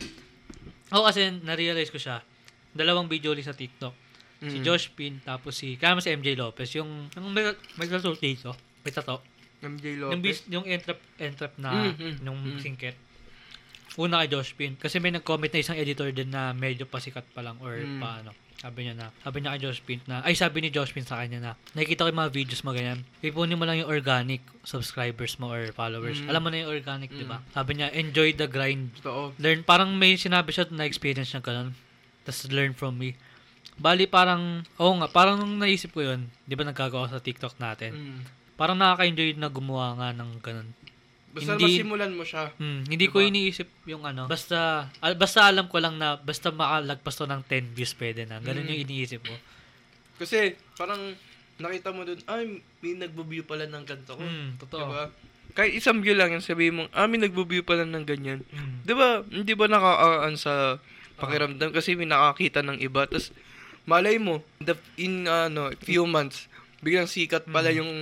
Ako kasi, na-realize ko siya. Dalawang video ulit sa TikTok. Si Mm. Josh Pin, tapos si, kaya si MJ Lopez. Yung, yung may, may tattoo dito. May tattoo. MJ Yung, Lopez. bis, yung entrap, entrap na, Mm, mm, yung mm. singket. Una kay Josh Pin. Kasi may nag-comment na isang editor din na medyo pasikat pa lang or Mm. paano. Sabi niya na, sabi niya kay Josh Pin na, ay sabi ni Josh Pin sa kanya na, nakikita ko yung mga videos mo ganyan, ipunin mo lang yung organic subscribers mo or followers. Mm. Alam mo na yung organic, di Mm. ba? Sabi niya, enjoy the grind. Totoo. Learn, parang may sinabi siya na experience niya ganun. Tapos learn from me. Bali parang, oo nga, parang nung naisip ko yun, di ba nagkagawa sa TikTok natin, Mm. Parang nakaka-enjoy na gumawa nga ng ganun. Basta Hindi- masimulan mo siya. Hmm, hindi ko Diba? iniisip yung ano. Basta al- basta alam ko lang na basta makalagpas to ng 10 views pwede na. Ganun Mm. yung iniisip ko. Kasi parang nakita mo dun, ay, may nagbo-view pala ng ganito ko. Hmm, totoo. Diba? Kahit isang view lang yung sabihin mo, ah, may nagbo-view pala ng ganyan. Hmm. Di ba, hindi ba nakakaan sa pakiramdam kasi may nakakita ng iba. Tapos, malay mo, the, in ano, few months, biglang sikat pala Mm. yung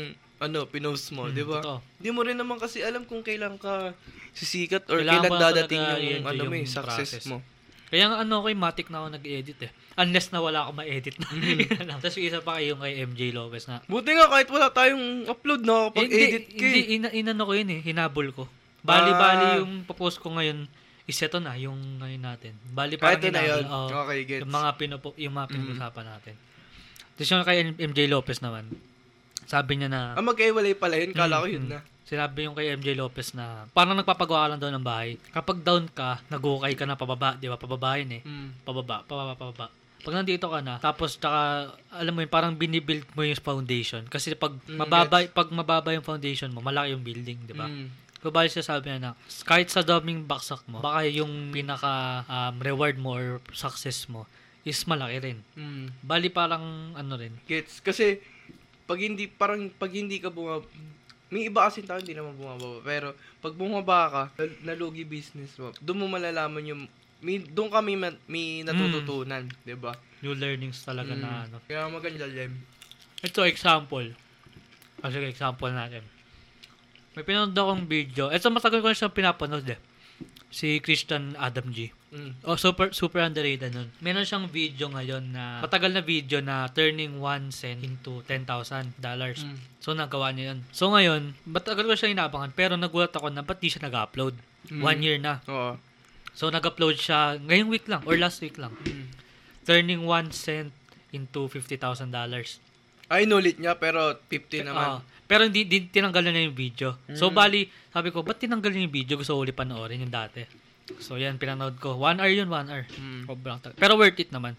ano, pinost mo, Mm, di ba? totoo. Di mo rin naman kasi alam kung kailan ka sisikat or kailan na dadating yung, ano mo, eh, yung success process. mo. Kaya nga ano, kay Matic na ako nag-edit eh. Unless na wala akong ma-edit na. Mm. Tapos yung isa pa kay yung kay MJ Lopez na. Buti nga kahit wala tayong upload na kapag edit ka hindi, eh. ina, inano ko yun eh, hinabol ko. Ah. Bali-bali yung popost ko ngayon, is ito na, yung ngayon natin. Bali Kahit parang ito na yun. hinabol, oo. okay, gets. yung mga pinupo, yung mga Mm. pinag-usapan natin. Tapos yung kay MJ Lopez naman, sabi niya na, Ah, magkaiwalay pala yun. Kala ko Mm, yun mm. na. Sinabi yung kay MJ Lopez na parang nagpapagawa ka lang daw ng bahay. Kapag down ka, nag-ukay ka na pababa, di ba? Pababa yun eh. Mm. Pababa, pababa, pababa. Pag nandito ka na, tapos tsaka, alam mo yun, parang binibuild mo yung foundation. Kasi pag Mm, mababa, pag mababa yung foundation mo, malaki yung building, di ba? Mm. Bali siya sabi niya na, kahit sa daming baksak mo, baka yung pinaka um, reward mo or success mo is malaki rin. Mm. Bali parang, ano rin, Gets. Kasi, pag hindi, parang, pag hindi ka bumaba, may iba kasi tao hindi naman bumababa. Pero, pag bumaba ka, nal- nalugi business mo, doon mo malalaman yung, may, doon kami may, may natututunan, di ba? new learnings talaga Mm. na ano. Kaya maganda, Lem. Ito, example. Kasi example natin. May pinanood akong video. Ito, matagal ko na siyang pinapanood eh. Si Christian Adam G. Mm. Oh, super super underrated nun. Meron siyang video ngayon na matagal na video na turning 1 cent into $10,000 dollars. Mm. So nagawa niya yun. So ngayon, matagal ko siya inabangan pero nagulat ako na ba't di siya nag-upload? Mm. One year na. Oo. So nag-upload siya ngayong week lang or last week lang. Mm. Turning 1 cent into $50,000 dollars. Ay, inulit niya, pero 50 naman. Ah, pero hindi, hindi tinanggal na yung video. So Mm. bali, sabi ko, ba't tinanggal niya yung video? Gusto ko ulit panoorin yung dati. So yan, pinanood ko. One hour yun, one hour. Mm. Sobrang tagal. Pero worth it naman.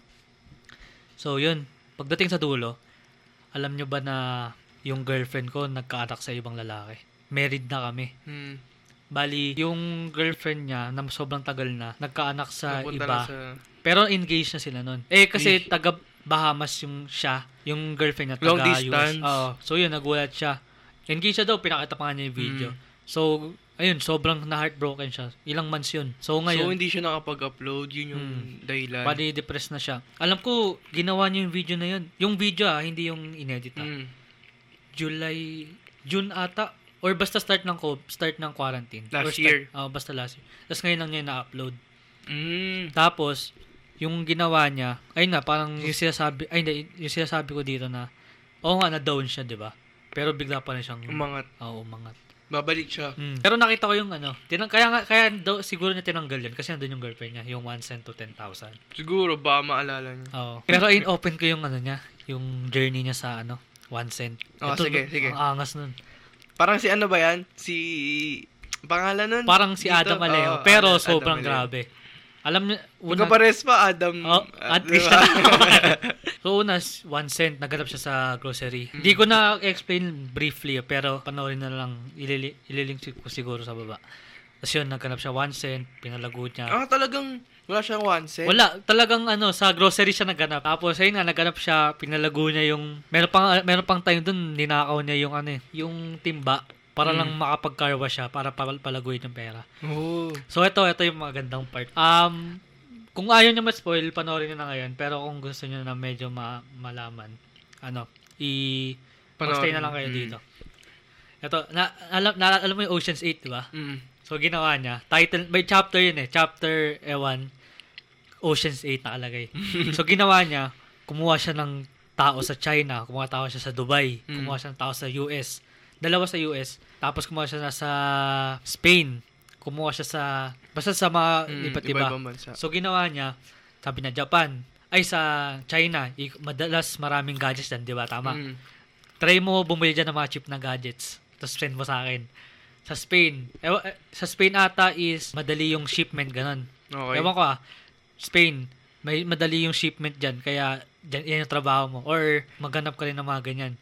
So yun, pagdating sa dulo, alam nyo ba na yung girlfriend ko nagkaanak sa ibang lalaki? Married na kami. Mm. Bali, yung girlfriend niya na sobrang tagal na, nagkaanak sa Napunta iba. na sa... Pero engaged na sila nun. Eh, kasi taga Bahamas yung siya, yung girlfriend niya Long taga distance. US. Oo. So yun, nagulat siya. Engaged siya daw, pinakita pa nga niya yung video. Mm. So, ayun, sobrang na-heartbroken siya. Ilang months yun. So, So, ngayon, hindi siya nakapag-upload. Yun yung Mm. dahilan. bali depressed na siya. Alam ko, ginawa niya yung video na yun. Yung video ah, hindi yung inedit ah. Mm. July, June ata, or basta start ng co- start ng quarantine. Last Or start- year. Oo, basta last year. Tapos ngayon lang niya na-upload. Mm. Tapos, yung ginawa niya, ay na, parang yung sinasabi, ay hindi, yung sinasabi ko dito na, oo nga, na-down siya, di ba? Pero bigla pa rin siyang, Umangat. oo, umangat. Babalik siya. Mm. Pero nakita ko yung ano, tinang, kaya nga, kaya daw, siguro niya tinanggal yun, kasi nandun yung girlfriend niya, yung 1 cent to 10,000. Siguro, baka maalala niya. Oo. Pero in open ko yung ano niya, yung journey niya sa ano, 1 cent. Oh, sige, sige. Ang angas nun. Parang si ano ba yan? Si... Pangalan nun? Parang si Dito? Adam Alejo, Oo, pero Adam- sobrang Adam Alejo. grabe. Alam niya, una, Magkapares pa, Adam. Oh, at di least ba? so una, 1 cent, naganap siya sa grocery. Mm. Hindi ko na explain briefly, pero panoorin na lang, ilili, ililink ko siguro sa baba. Tapos yun, naganap siya 1 cent, pinalago niya. ah, talagang wala siyang one cent? Wala, talagang ano, sa grocery siya naganap. Tapos ayun nga, naganap siya, pinalago niya yung, meron pang, meron pang time dun, ninakaw niya yung ano eh, yung timba, para Mm. lang makapag-carwa siya, para pal- palaguin yung pera. Oo. So ito, ito yung magandang part. Um, kung ayaw niyo ma-spoil, panoorin niyo na ngayon. Pero kung gusto niyo na medyo ma- malaman, ano, i stay na lang kayo Mm. dito. Ito, na, alam, na, alam mo yung Ocean's 8, di ba? Mm. So, ginawa niya. Title, may chapter yun eh. Chapter, ewan, Ocean's 8 nakalagay. so, ginawa niya, kumuha siya ng tao sa China, kumuha tao siya sa Dubai, Mm. kumuha siya ng tao sa US, dalawa sa US, tapos kumuha siya sa Spain, kumuha siya sa, basta sa mga Mm, iba't iba. So, ginawa niya, sabi na Japan, ay sa China, i- madalas maraming gadgets dyan, di ba? Tama. Mm. Try mo bumili dyan ng mga cheap na gadgets. Tapos send mo sa akin. Sa Spain. Ewa, eh, sa Spain ata is madali yung shipment, ganun. Okay. Ewan ko ah. Spain, may madali yung shipment dyan. Kaya dyan, yan yung trabaho mo. Or maghanap ka rin ng mga ganyan.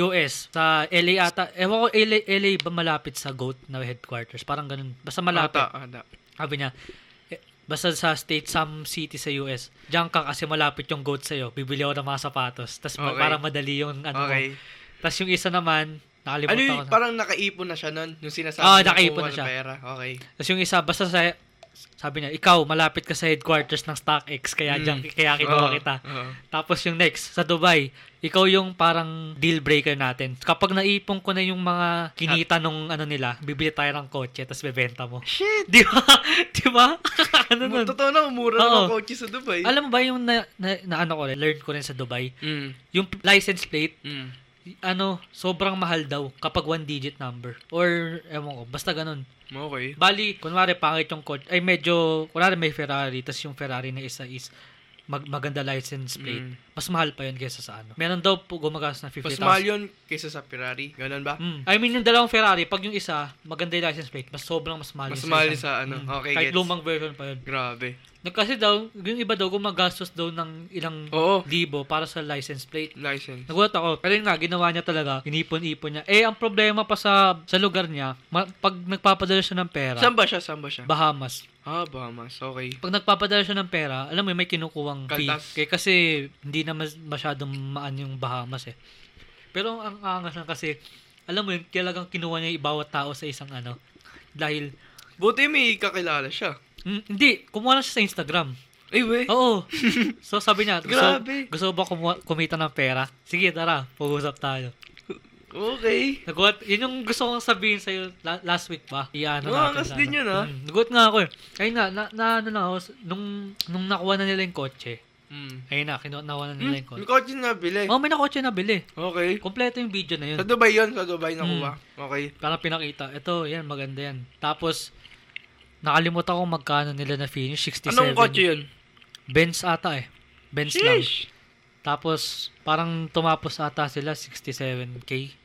US, sa LA ata. Ewan ko, LA, LA ba malapit sa GOAT na headquarters? Parang ganun. Basta malapit. Ata, ata. Sabi niya, eh, basta sa state, some city sa US, diyan ka kasi malapit yung goat sa'yo, bibili ako ng mga sapatos. Tapos Okay. parang madali yung ano Okay. Tapos yung isa naman, Ano nakalimutan yung, ko na. parang nakaipon na siya nun? Yung sinasabi na nakaipon na ng siya. pera. Okay. Tapos yung isa, basta sa sabi niya, ikaw, malapit ka sa headquarters ng StockX, kaya, Mm. dyan, kaya kinuha kita. oo. Tapos yung next, sa Dubai, ikaw yung parang deal breaker natin. Kapag naipon ko na yung mga kinita nung ano nila, bibili tayo ng kotse, tapos bebenta mo. Shit! Di ba? Di ba? ano nun? Totoo na, umura Oo. ng kotse sa Dubai. Alam mo ba yung na, na, na ano ko learn ko rin sa Dubai, Mm. yung license plate, Mm. Ano, sobrang mahal daw kapag one digit number. Or, ewan ko, basta ganun. Okay. Bali, kunwari pangit yung coach, ay medyo, kunwari may Ferrari, tas yung Ferrari na isa is mag, maganda license plate. Mm. Mas mahal pa yun kaysa sa ano. Meron daw po gumagas na Mas 50,000. mahal yun kaysa sa Ferrari. Ganun ba? Mm. I mean, yung dalawang Ferrari, pag yung isa, maganda yung license plate, mas sobrang mas mahal Mas mahal isang. sa ano. Mm. Okay, Kahit gets. lumang version pa yun. Grabe. Nag- Kasi daw, yung iba daw, gumagastos daw ng ilang Oo. libo para sa license plate. License. Nagulat ako. Pero yun nga, ginawa niya talaga. Inipon-ipon niya. Eh, ang problema pa sa sa lugar niya, ma- pag nagpapadala siya ng pera, Saan ba siya? Saan ba siya? Bahamas. Ah, Bahamas. Okay. Pag nagpapadala siya ng pera, alam mo, may kinukuwang fee. Kaltas. Kaya kasi hindi na mas, masyadong maan yung Bahamas eh. Pero ang angas lang kasi, alam mo yun, talagang kinuha niya yung bawat tao sa isang ano. Dahil, Buti may kakilala siya. Mm, hindi, kumuha lang siya sa Instagram. Ay, we. Oo. so sabi niya, gusto, Grabe. gusto ba kumuha, kumita ng pera? Sige, tara, pag-usap tayo. Okay. Nagulat, yun yung gusto kong sabihin sa'yo la- last week pa. Iyaano Ah, natin. angas sa din ano. yun, ah. Mm, nagulat nga ako eh. Ayun na, na, na ano na ako, nung, nung nakuha na nila yung kotse, Mm. ayun na, kinuha na nila yung May kotse. kotse na bili. Oh, may nakotse na bili. Okay. Kompleto yung video na yun. Sa Dubai yun. Sa Dubai nakuha. Hmm. Okay. Parang pinakita. Ito, yan, maganda yan. Tapos, nakalimutan ko magkano nila na finish. 67. Anong kotse yun? Benz ata eh. Benz lang. Sheesh. Tapos, parang tumapos ata sila 67k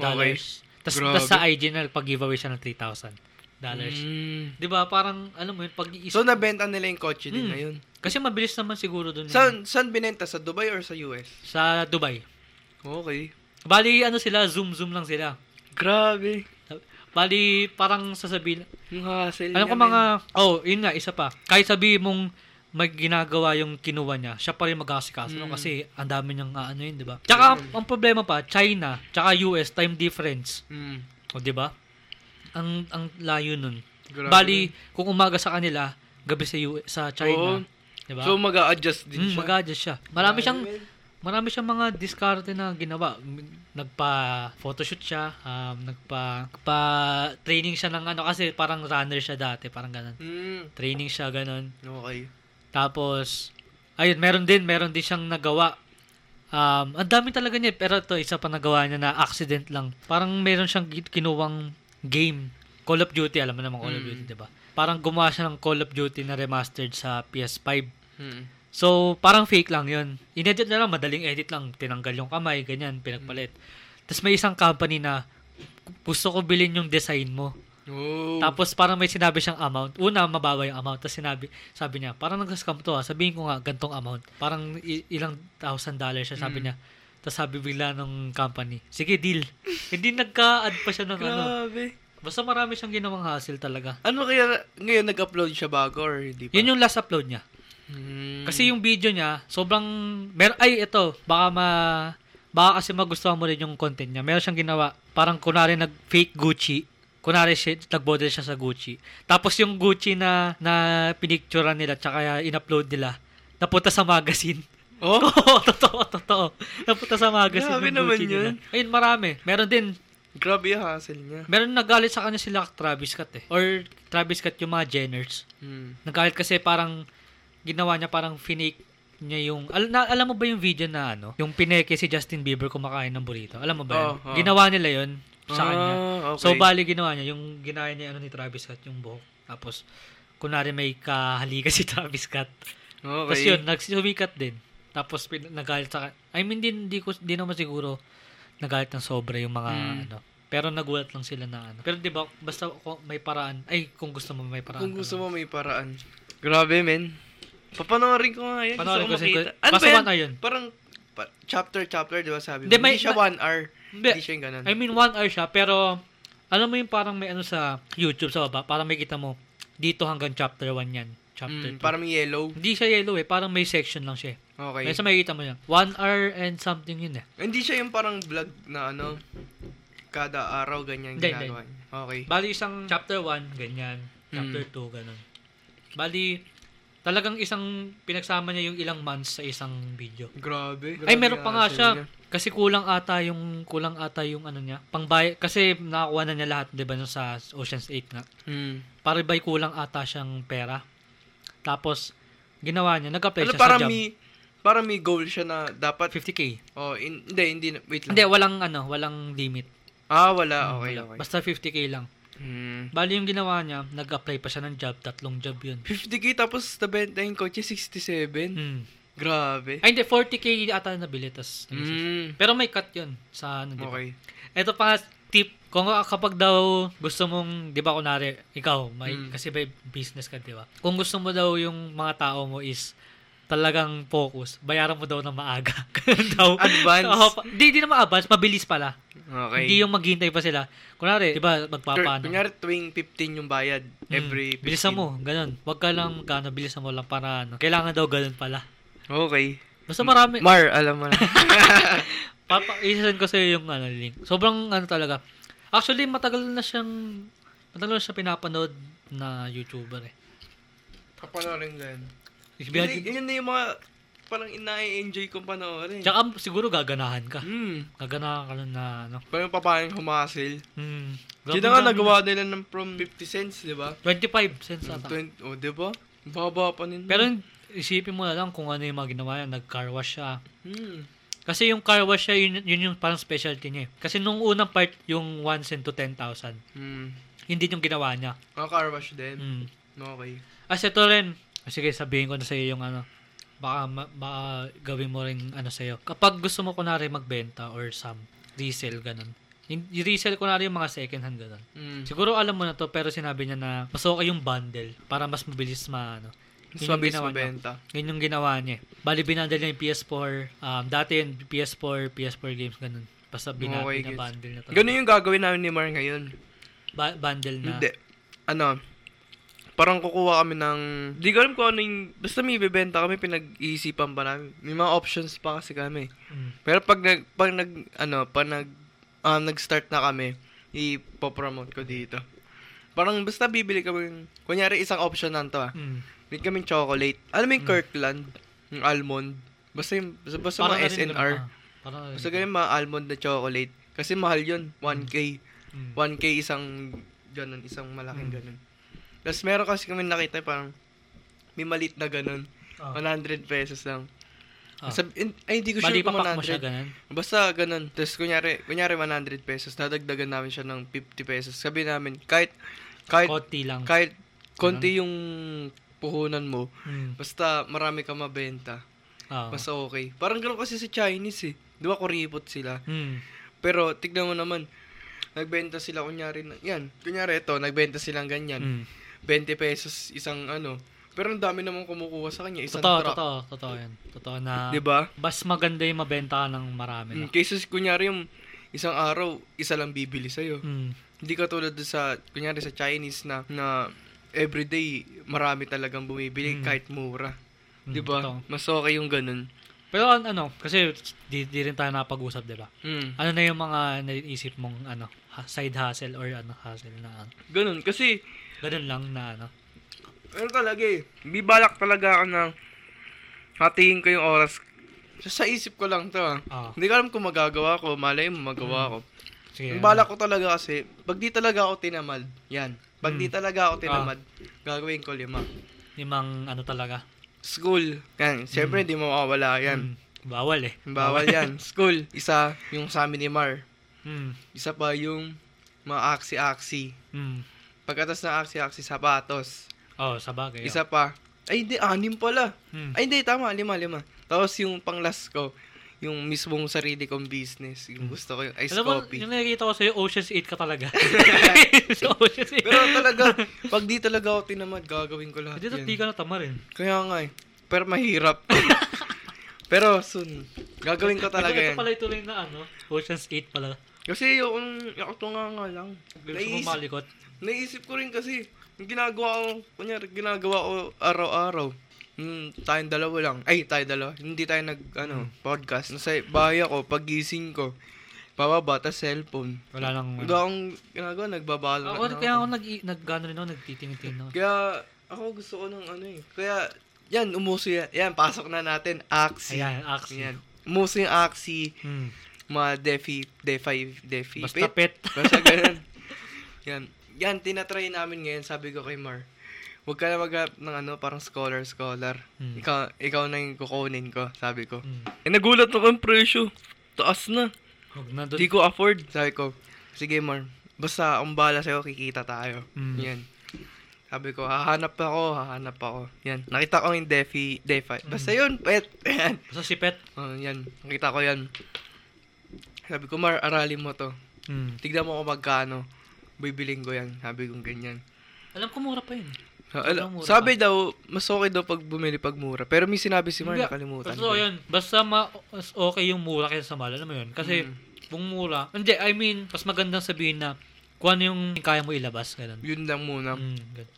dollars. Tapos, Grabe. tas sa IG na pag-giveaway siya ng 3,000 dollars. Mm. Di ba? Parang, alam mo yun, pag So, nabenta nila yung kotse din Hmm. na yun. Kasi mabilis naman siguro dun. yun. Saan, saan binenta? Sa Dubai or sa US? Sa Dubai. Okay. Bali, ano sila, zoom-zoom lang sila. Grabe. Bali, parang sasabihin, Yung hassle Alam ko mga, oh, yun nga, isa pa. Kahit sabi mong may ginagawa yung kinuha niya, siya pa rin mag-asikaso no? Mm. kasi ang dami niyang ah, ano yun, di ba? Tsaka, Mm. ang problema pa, China, tsaka US, time difference. Mm. O, di ba? Ang, ang layo nun. Grabe. Bali, kung umaga sa kanila, gabi sa, US, sa China. Oo. Di ba? So, mag-a-adjust din mm, siya. mag-adjust siya. Marami siyang. Marami siyang mga diskarte na ginawa. Nagpa-photoshoot siya, um, nagpa, nagpa-training siya ng ano, kasi parang runner siya dati, parang ganun. Mm. Training siya, ganun. Okay. Tapos, ayun, meron din, meron din siyang nagawa. Um, ang dami talaga niya, pero ito, isa pa nagawa niya na accident lang. Parang meron siyang kinuwang game. Call of Duty, alam mo naman Call of Mm. Duty, di ba? Parang gumawa siya ng Call of Duty na remastered sa PS5. Mm. So, parang fake lang yun. Inedit na lang, madaling edit lang. Tinanggal yung kamay, ganyan, pinagpalit. Tapos may isang company na gusto ko bilhin yung design mo. Oh. Tapos parang may sinabi siyang amount. Una, mababa yung amount. Tapos sinabi, sabi niya, parang nag-scam to ha. Sabihin ko nga, gantong amount. Parang ilang thousand dollars siya, sabi Mm. niya. Tapos sabi bigla ng company, sige, deal. Hindi nagka-add pa siya ng ano. Grabe. Basta marami siyang ginawang hassle talaga. Ano kaya ngayon nag-upload siya bago or hindi pa? Yun yung last upload niya. Mm. Kasi yung video niya, sobrang, mer ay, ito, baka ma, baka kasi magustuhan mo rin yung content niya. Meron siyang ginawa, parang kunwari nag-fake Gucci, kunwari siya, nag-model siya sa Gucci. Tapos yung Gucci na, na pinicturean nila, tsaka in-upload nila, napunta sa magazine. Oh? Oo, totoo, totoo. Napunta sa magazine Grabe yung naman Gucci nila. yun. Ayun, marami. Meron din, Grabe yung hassle niya. meron nagalit sa kanya sila Travis Scott eh. Or Travis Scott yung mga Jenners. Mm. Nagalit kasi parang ginawa niya parang finake niya yung al- na, alam mo ba yung video na ano yung pineke si Justin Bieber kumakain ng burrito alam mo ba yun? Oo, oo. ginawa nila yun sa Ah, kanya okay. so bali ginawa niya yung ginawa niya ano ni Travis Scott yung buhok tapos kunwari may kahalika si Travis Scott Okay. tapos yun nagsumikat din tapos pin- nagalit sa I mean din di ko di naman siguro nagalit ng sobra yung mga Mm. ano pero nagulat lang sila na ano pero di ba basta kung may paraan ay kung gusto mo may paraan Kung gusto mo may paraan. Grabe, men. Papanoorin ko nga yan. Panoorin ko makita. Ano basta ba yan? one hour yun. Parang pa- chapter, chapter, di ba sabi mo? Hindi, Hindi, may- siya ma- one hour. Hindi. Hindi siya yung ganun. I mean, one hour siya, pero alam mo yung parang may ano sa YouTube sa baba, parang may kita mo, dito hanggang chapter 1 yan. Chapter 2. Mm, parang yellow. Hindi siya yellow eh, parang may section lang siya. eh. Okay. May sa makikita mo yan. One hour and something yun eh. Hindi siya yung parang vlog na ano, kada araw ganyan Hindi, ginagawa niya. Okay. Bali isang chapter 1, ganyan. Chapter Mm. 2, ganun. Bali, talagang isang pinagsama niya yung ilang months sa isang video. Grabe. Ay, Grabe meron pa nga siya. niya. Kasi kulang ata yung kulang ata yung ano niya. Pangbay kasi nakakuha na niya lahat 'di ba no, sa Ocean's 8 nga. Hmm. Para by kulang ata siyang pera. Tapos ginawa niya, nag-apply Ano, siya para sa job. may, para may goal siya na dapat, 50k. oh, in, hindi, hindi, wait lang. Hindi, walang ano, walang limit. Ah, wala, Hmm, okay, wala. okay. Basta 50k lang. Hmm. Bali yung ginawa niya, nag-apply pa siya ng job, tatlong job yun. 50k tapos nabenta yung kotse 67. Hmm. Grabe. Ay, hindi, 40k ata nabili. Tas, Hmm. Pero may cut yun sa ano, di ba? Okay. Ito pa tip, kung kapag daw gusto mong, di ba kunwari, ikaw, may, Mm. kasi may business ka, di ba? Kung gusto mo daw yung mga tao mo is talagang focus, bayaran mo daw na maaga. Daw. Advance. Oo, pa- di, di na ma-advance, mabilis pala. Okay. Hindi yung maghihintay pa sila. Kunwari, di ba, magpapaano. Kunyari, tuwing 15 yung bayad. Mm, Every 15. Bilisan mo, ganun. Huwag ka lang magkano, bilisan mo lang para ano. Kailangan daw ganun pala. Okay. Basta marami. Mar, alam mo na. Papa, isasend ko sa'yo yung ano, link. Sobrang ano talaga. Actually, matagal na siyang, matagal na siya pinapanood na YouTuber eh. Kapanorin din. Ibihan- Yun, yun na yung mga parang ina-enjoy kong panoorin. Tsaka siguro gaganahan ka. Hmm. Gaganahan ka na ano. Parang papayan humasil. Hmm. Sino nga nagawa nila ng from 50 cents, di ba? 25 cents ata. 20, oh, di ba? Baba pa nin. Pero isipin mo na lang kung ano yung mga ginawa niya. Nag-car wash siya. hmm. Kasi yung car wash siya, yun, yun yung parang specialty niya eh. Kasi nung unang part, yung 1 cent to 10,000. Hmm. Hindi yung ginawa niya. Mga car wash din. Hmm. Okay. As ito rin, sige sabihin ko na sa iyo yung ano, baka, ma- baka gawin mo rin ano sa iyo. Kapag gusto mo kunwari magbenta or some resell ganun. Yung yung resell kunwari yung mga second hand ganun. Hmm. Siguro alam mo na to pero sinabi niya na mas okay yung bundle para mas mabilis ma ano. Mas yung mabilis ginawa niya. mabenta. Yun yung ginawa niya. Bali binundle niya yung PS4. Um, dati yun PS4, PS4 games ganun. Basta bina, Okay, binabundle na to. Ganun yung gagawin namin ni Mar ngayon. Ba- bundle na. Hindi. Ano, parang kukuha kami ng, di ko alam kung ano yung, basta may bibenta kami, pinag-iisipan pa namin. May mga options pa kasi kami. Mm. Pero pag nag, pag nag, ano, pag nag, um, nag-start na kami, ipopromote ko dito. Parang basta bibili kami, kunyari isang option lang to ah. Mm. Bili kami chocolate. Alam mo yung Mm. Kirkland, yung almond. Basta yung, basta, basta Parang mga SNR. ah. Basta ganyan mga almond na chocolate. Kasi mahal yun, 1K. Mm. 1K isang ganun, isang malaking Mm. ganun. Tapos meron kasi kami nakita parang may malit na ganun. Ah. 100 pesos lang. Ah. Sab- ay, hindi ko sure Mali kung papak mo siya 100. ganun. Basta ganun. Tapos kunyari, kunyari 100 pesos, dadagdagan namin siya ng 50 pesos. Sabi namin, kahit, kahit, Konti lang. kahit konti yung puhunan mo, Mm. basta marami ka mabenta, Ah. basta okay. Parang ganun kasi sa Chinese eh. Di ba kuripot sila? Mm. Pero tignan mo naman, nagbenta sila kunyari yan, kunyari ito, nagbenta silang ganyan. Mm. 20 pesos isang ano. Pero ang dami namang kumukuha sa kanya, isang Totoo, truck. totoo, totoo yan. Totoo na, 'Di ba? mas maganda yung mabenta ka ng marami. Mm, cases kunyari yung isang araw, isa lang bibili sa'yo. Mm. Hindi ka tulad doon sa, kunyari sa Chinese na, na everyday, marami talagang bumibili Mm. kahit mura. Mm, 'Di ba? totoo. Mas okay yung ganun. Pero an- ano, kasi di, di rin tayo napag-usap, di ba? Mm. Ano na yung mga naiisip mong ano, side hustle or ano, hustle na ano? Ganun. Kasi, Ganun lang na ano. ano talaga eh, bibalak talaga ako na hatiin ko yung oras. Sa, sa isip ko lang to ah. Ah, Hindi ko alam kung magagawa ko, malay mo magawa ko. sige. Ang balak ko talaga kasi, pag di talaga ako tinamad, yan. Pag di Mm. talaga ako tinamad, gagawin ko lima. Limang ano talaga. School, yan. Siyempre, di mo mawawala yan. Mm. Bawal eh. Bawal yan. School, isa, yung sa amin ni Mar. Mm. Isa pa yung mga aksi-aksi. Mm. Pagkatas ng aksi-aksi, sapatos. Oh, sa bagay. Isa pa, ay hindi, anim pala. Mm. Ay hindi, tama, lima, lima. Tapos yung pang last ko, yung mismong sarili kong business. Yung gusto ko yung ice Alam mo, coffee. yung nakikita ko sa'yo, Ocean's 8 ka talaga. sa Ocean's 8. Pero talaga, pag di talaga ako tinamad, gagawin ko lahat Hindi, yan. di ka natama rin. Kaya nga eh. Pero mahirap. Pero soon, gagawin ko talaga ito, yan. ito pala ituloy na ano, Ocean's 8 pala. Kasi yung, yung nga nga lang. Gusto Naisip, malikot. naisip ko rin kasi, yung ginagawa ko, kunyari, ginagawa ko araw-araw. Hmm, tayong dalawa lang. Ay, tayo dalawa. Hindi tayo nag, ano, podcast. Nasa bahay ako, pagising ko, bababa, tas cellphone. Wala nang... Hindi akong ginagawa, nagbabalo Ako, kaya ako nag, nag, gano rin ako, nagtitingin-tingin ako. Kaya, Ako gusto ko ng ano eh. Kaya, yan, umuso yan. Yan, pasok na natin. Axie. Ayan, Axie. Yan. Umuso yung Axie, Hmm. Mga Defi, Defi, Defi. Basta Pit. pet. Basta ganun. yan. Yan, tinatry namin ngayon. Sabi ko kay Mar, huwag ka na mag ng ano, parang scholar, scholar. Hmm. Ikaw, ikaw na yung kukunin ko, sabi ko. Hmm. Eh, nagulat ako yung presyo. Taas na. Huwag na doon. Di ko afford. Sabi ko, sige Mar, basta ang bala sa'yo, kikita tayo. Mm. Yan. Sabi ko, hahanap ako, hahanap ako. Yan. Nakita ko yung Defi, Defi. Basta Mm. yun, pet. Yan. Basta si pet. Oh, yan. Nakita ko yan. Sabi ko, Mar, aralin mo to. Hmm. Tignan mo kung magkano. Bibiling ko yan. Sabi ko ganyan. Alam ko mura pa yun. Sa- ala- Sobrang mura sabi daw, mas okay daw pag bumili pag mura. Pero may sinabi si Mar, Hindi. nakalimutan. Basta ko. yun. Basta ma- mas okay yung mura kaysa sa mahal. Alam mo yun? Kasi, Mm. kung mura, hindi, I mean, mas magandang sabihin na kung ano yung kaya mo ilabas. Ganun. Yun lang muna. Mm, good.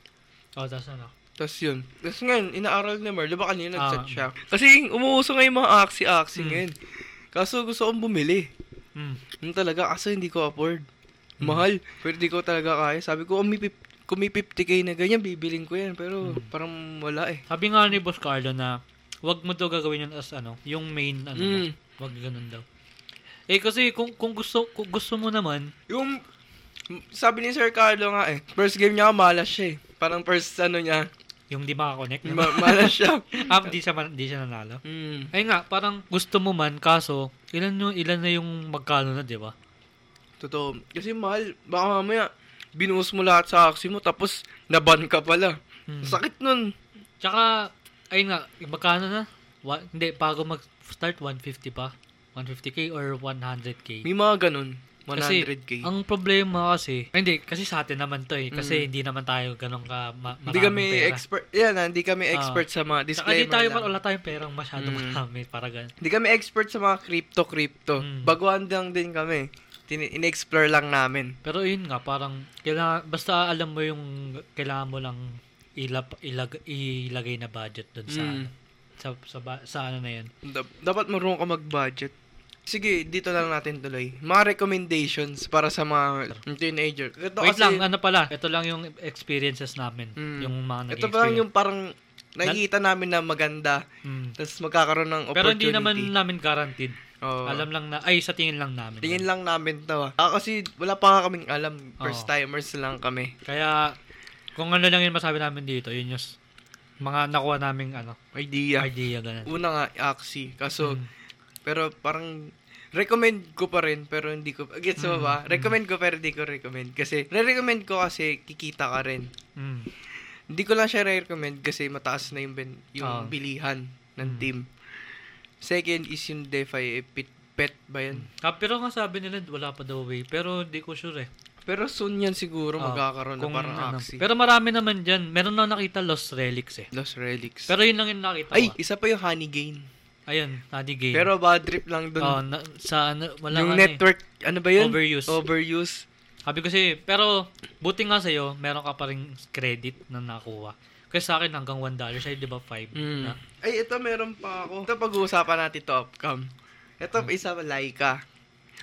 Oh, tas ano? Tapos yun. Tapos ngayon, inaaral ni Mar. Di ba kanina Ah. nag-chat siya? Kasi umuuso ngayon mga aksi-aksi Mm. ngayon. Kaso gusto kong bumili. Mm. Yun talaga, kaso hindi ko afford. Mahal. Pero hindi ko talaga kaya. Sabi ko, kung may, pip- kung may 50k na ganyan, bibiling ko yan. Pero Mm. parang wala eh. Sabi nga ni Boss Carlo na wag mo daw gagawin yun as ano, yung main ano. Mm. Wag ganun daw. Eh kasi kung kung gusto kung gusto mo naman, Yung, sabi ni Sir Carlo nga eh, first game niya, malas siya eh. Parang first ano niya, yung di makakonect. ma- malas siya. ah, di siya di siya nanalo. Mm. Ay nga, parang gusto mo man kaso ilan yung ilan na yung magkano na, 'di ba? Totoo. Kasi mahal. Baka mamaya, binuhos mo lahat sa aksi mo, tapos naban ka pala. Mm. Sakit nun. Tsaka ayun nga, magkano na? Wa- hindi bago mag-start 150 pa. 150k or 100k. May mga ganun. Kasi 100k. ang problema kasi, ay, hindi, kasi sa atin naman to eh. Kasi Mm. hindi naman tayo ganun ka ma- Hindi kami pera. expert. Yan, ah, hindi kami Ah. expert sa mga Saka disclaimer di tayo, lang. wala tayong perang masyado Mm. marami para ganun. Hindi kami expert sa mga crypto-crypto. Mm. Baguhan lang din kami. Tin- in-explore lang namin. Pero yun nga, parang, kailangan, basta alam mo yung, kailangan mo lang ilap, ilag, ilagay na budget dun sa, Mm. ano, sa, sa, ba- sa ano na yun. Dap- dapat marunong ka mag-budget. Sige, dito lang natin tuloy. Mga recommendations para sa mga teenager. Ito Wait kasi, lang, ano pala, ito lang yung experiences namin. Mm. Yung mga naging ito pa lang yung parang nakikita namin na maganda. Mm. Tapos magkakaroon ng Pero opportunity. hindi naman namin guaranteed. Oo. Alam lang na, ay, sa tingin lang namin. Tingin lang namin to. ah. Ah, kasi wala pa nga kaming alam. First timers lang kami. Kaya, kung ano lang yung masabi namin dito, yun yung mga nakuha naming ano, Idea. idea, ganun. Una nga, Axie. Kaso, Mm. Pero parang, recommend ko pa rin, pero hindi ko, gets mo Mm, ba? mm. Recommend ko, pero hindi ko recommend. Kasi, re-recommend ko kasi, kikita ka rin. Mm. Hindi ko lang siya re-recommend kasi mataas na yung, ben, yung Ah. bilihan ng Mm. team. Second is yung DeFi, eh, pit, pet ba yan? Ah, pero nga sabi nila, wala pa daw way. Pero hindi ko sure eh. Pero soon yan siguro Ah, magkakaroon na Kung parang ano. Axie. Pero marami naman dyan. Meron na nakita Lost Relics eh. Lost Relics. Pero yun lang yung nakita Ay, ko. isa pa yung Honey Gain. Ayun, Nadi Game. Pero bad trip lang dun. oh, na, sa ano, wala yung ano eh. network, ano ba yun? Overuse. Overuse. Sabi ko kasi, pero buti nga sa'yo, meron ka pa rin credit na nakuha. Kasi sa akin hanggang $1, sa'yo di ba 5? Mm. Na, Ay, ito meron pa ako. Ito pag-uusapan natin to upcom. Ito Hmm. isa Laika.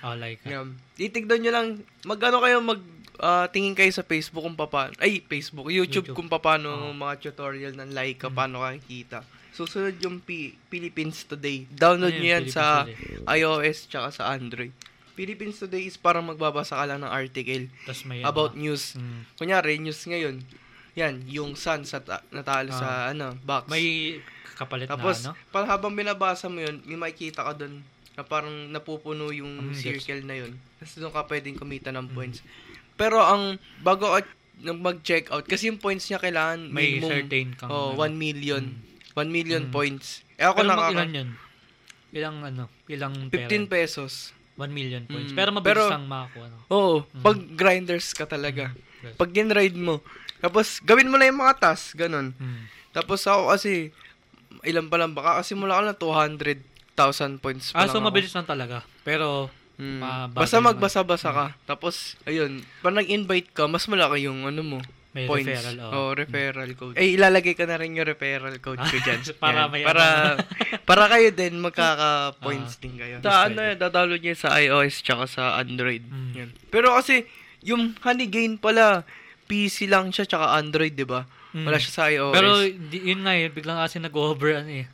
oh, like, Yan. Titignan nyo lang, magano kayo mag ah, tingin kayo sa Facebook kung paano, ay, Facebook, YouTube, YouTube. kung paano Oo. mga tutorial ng Laika, Mm. paano kakikita. Susunod yung P- Philippines Today. Download Ano nyo yan sa Philippines iOS tsaka sa Android. Philippines Today is parang magbabasa ka lang ng article tas may about ano, news. mm, Kunyari, news ngayon. Yan, yung sun sa ta- natalo sa ano, box. Ah. may kapalit Tapos, na ano. pa, habang binabasa mo yun, may makikita ka doon na parang napupuno yung Mm, circle na yun. Tapos doon ka pwedeng kumita ng Mm. points. Pero ang, bago ka mag-check out, kasi yung points niya kailangan May minimum, certain kang oh, ano. 1 million. 1 million Mm. points. Eh ako Pero nakaka... ilan yun? Ilang ano? Ilang 15 pera? pesos. 1 million points. Mm. Pero mabilis Pero- ang makakuha. No? Oo, Mm. pag grinders ka talaga. Yes. Pag din-ride mo. Tapos, gawin mo na yung mga tasks, ganun. Mm. Tapos ako kasi, ilan pa lang, baka kasi mula ko na 200,000 points pa Ah, so ako. mabilis lang talaga. Pero, Mm. Mabagay Basta magbasa-basa ka. Tapos, ayun, pag nag-invite ka, mas malaki yung ano mo. May points. referral. Oh. Oh, referral code. Eh, ilalagay ko na rin yung referral code ko dyan. Para Yan. may para, ano. para kayo din, magkaka-points Ah, din kayo. Sa ano, eh, download niya sa iOS tsaka sa Android. Mm. Yan. Pero kasi, yung Honey Gain pala, PC lang siya tsaka Android, di ba? Mm. Wala siya sa iOS. Pero di, yun nga eh, biglang kasi nag-over ano eh.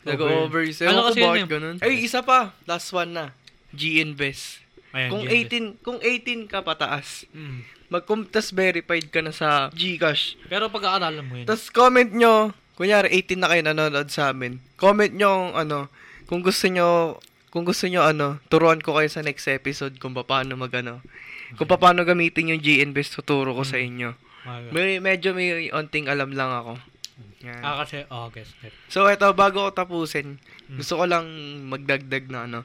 Nag-over. Ano Ewan ko kasi yun eh. ganun. Ay, isa pa. Last one na. G-Invest. Ayan, Kung yun. 18, kung 18 ka pataas, Mm. Mag tas verified ka na sa Gcash. Pero pag-aaralan mo yun. Tapos comment nyo, kunyari 18 na kayo nanonood sa amin. Comment nyo ano, kung gusto nyo, kung gusto nyo ano, turuan ko kayo sa next episode kung paano mag ano, kung paano gamitin yung G-Invest, tuturo ko sa inyo. Mga- May, medyo may onting alam lang ako. Yan. Ah, kasi, oh, net. So, eto, bago ko tapusin, Mm. gusto ko lang magdagdag na ano.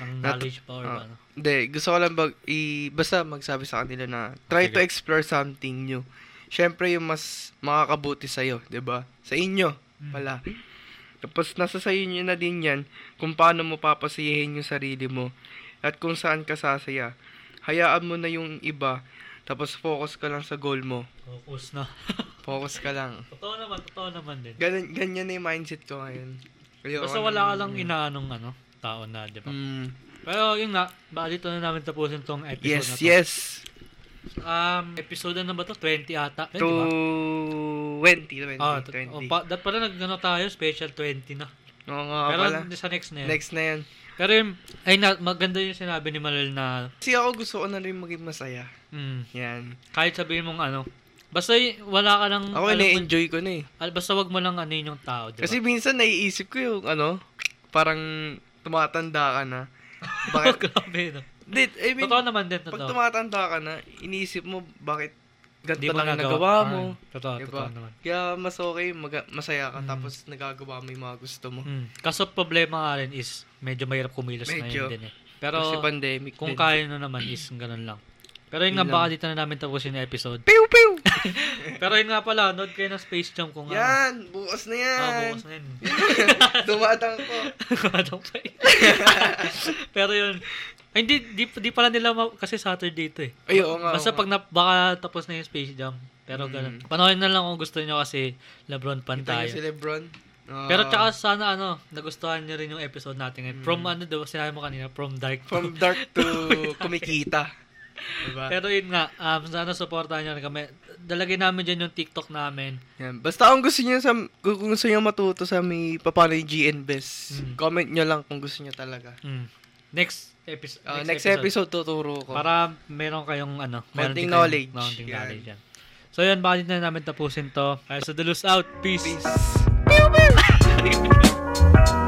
Ng Nat- knowledge pa or ah. ano. Hindi, gusto ko lang bag, i, basta magsabi sa kanila na try Sige. to explore something new. Siyempre, yung mas makakabuti sa'yo, ba Sa inyo, Mm. pala. Tapos, nasa sa'yo nyo na din yan kung paano mo papasiyahin yung sarili mo at kung saan ka sasaya. Hayaan mo na yung iba, tapos focus ka lang sa goal mo. Focus na. Focus ka lang. totoo naman, totoo naman din. Ganyan, ganyan na yung mindset ko ngayon. Ayoko Basta wala ka lang inaanong ano, tao na, di ba? Mm. Pero yun nga, baka dito na namin tapusin tong episode Yes, na to. yes. Um, episode na ba to? 20 ata. 20 To ba? 20, 20, Ah, t- 20. oh, pa, dat pala nag ano tayo, special 20 na. Oo nga Pero pala. sa next na yan. Next na yan. Pero yung, ay na, maganda yung sinabi ni Malal na, Kasi ako gusto ko na rin maging masaya. mm, Yan. kahit sabihin mong ano, basta y- wala ka lang, Ako na-enjoy ko na eh. al- basta wag mo lang ano yun yung tao, di ba? Kasi minsan naiisip ko yung ano, parang tumatanda ka na. Bakit? Grabe, no? Di, I mean, Totoo naman din, pag totoo. tumatanda ka na, iniisip mo bakit ganito lang nagawa. nagawa mo. Ah, totoo, Diba? totoo naman. Kaya mas okay, maga- masaya ka Mm. tapos nagagawa mo yung mga gusto mo. Mm. Kaso problema nga rin is, medyo mahirap kumilos na Medyo. yun din eh. Pero, Kasi pandemic kung din. kaya nyo naman is, ganun lang. Pero yun nga, baka dito na namin tapusin yung episode. Pew, pew! Pero yun nga pala, nood kayo ng Space Jam kung ano. Yan! Bukas na yan! Ah, bukas na yun. Dumatang ko. Ano pa? Pero yun, ay, hindi, di, di pala nila, ma- kasi Saturday to eh. Ay, oo nga. Basta pag na, baka tapos na yung Space Jam. Pero Mm. ganun. Panoorin na lang kung gusto nyo kasi Lebron nga. pan Kita niyo tayo. si Lebron. Ah, Pero tsaka sana ano, nagustuhan nyo rin yung episode natin ngayon. From ano daw, sinabi mo kanina, from dark to- Mm. From dark to kumikita. Diba? Pero yun nga, um, sana supportahan nyo kami. Dalagay namin dyan yung TikTok namin. Yan. Basta kung gusto niyo sa kung gusto niyo matuto sa may paano yung GN best, Mm. comment niyo lang kung gusto niyo talaga. Mm. Next, episode, Ah, next, episode. tuturo ko. Para meron kayong ano, kayong knowledge. Konting Yan. knowledge yan. So yun, baka dito na namin tapusin to. Kaya sa Dulus out. Peace. Peace.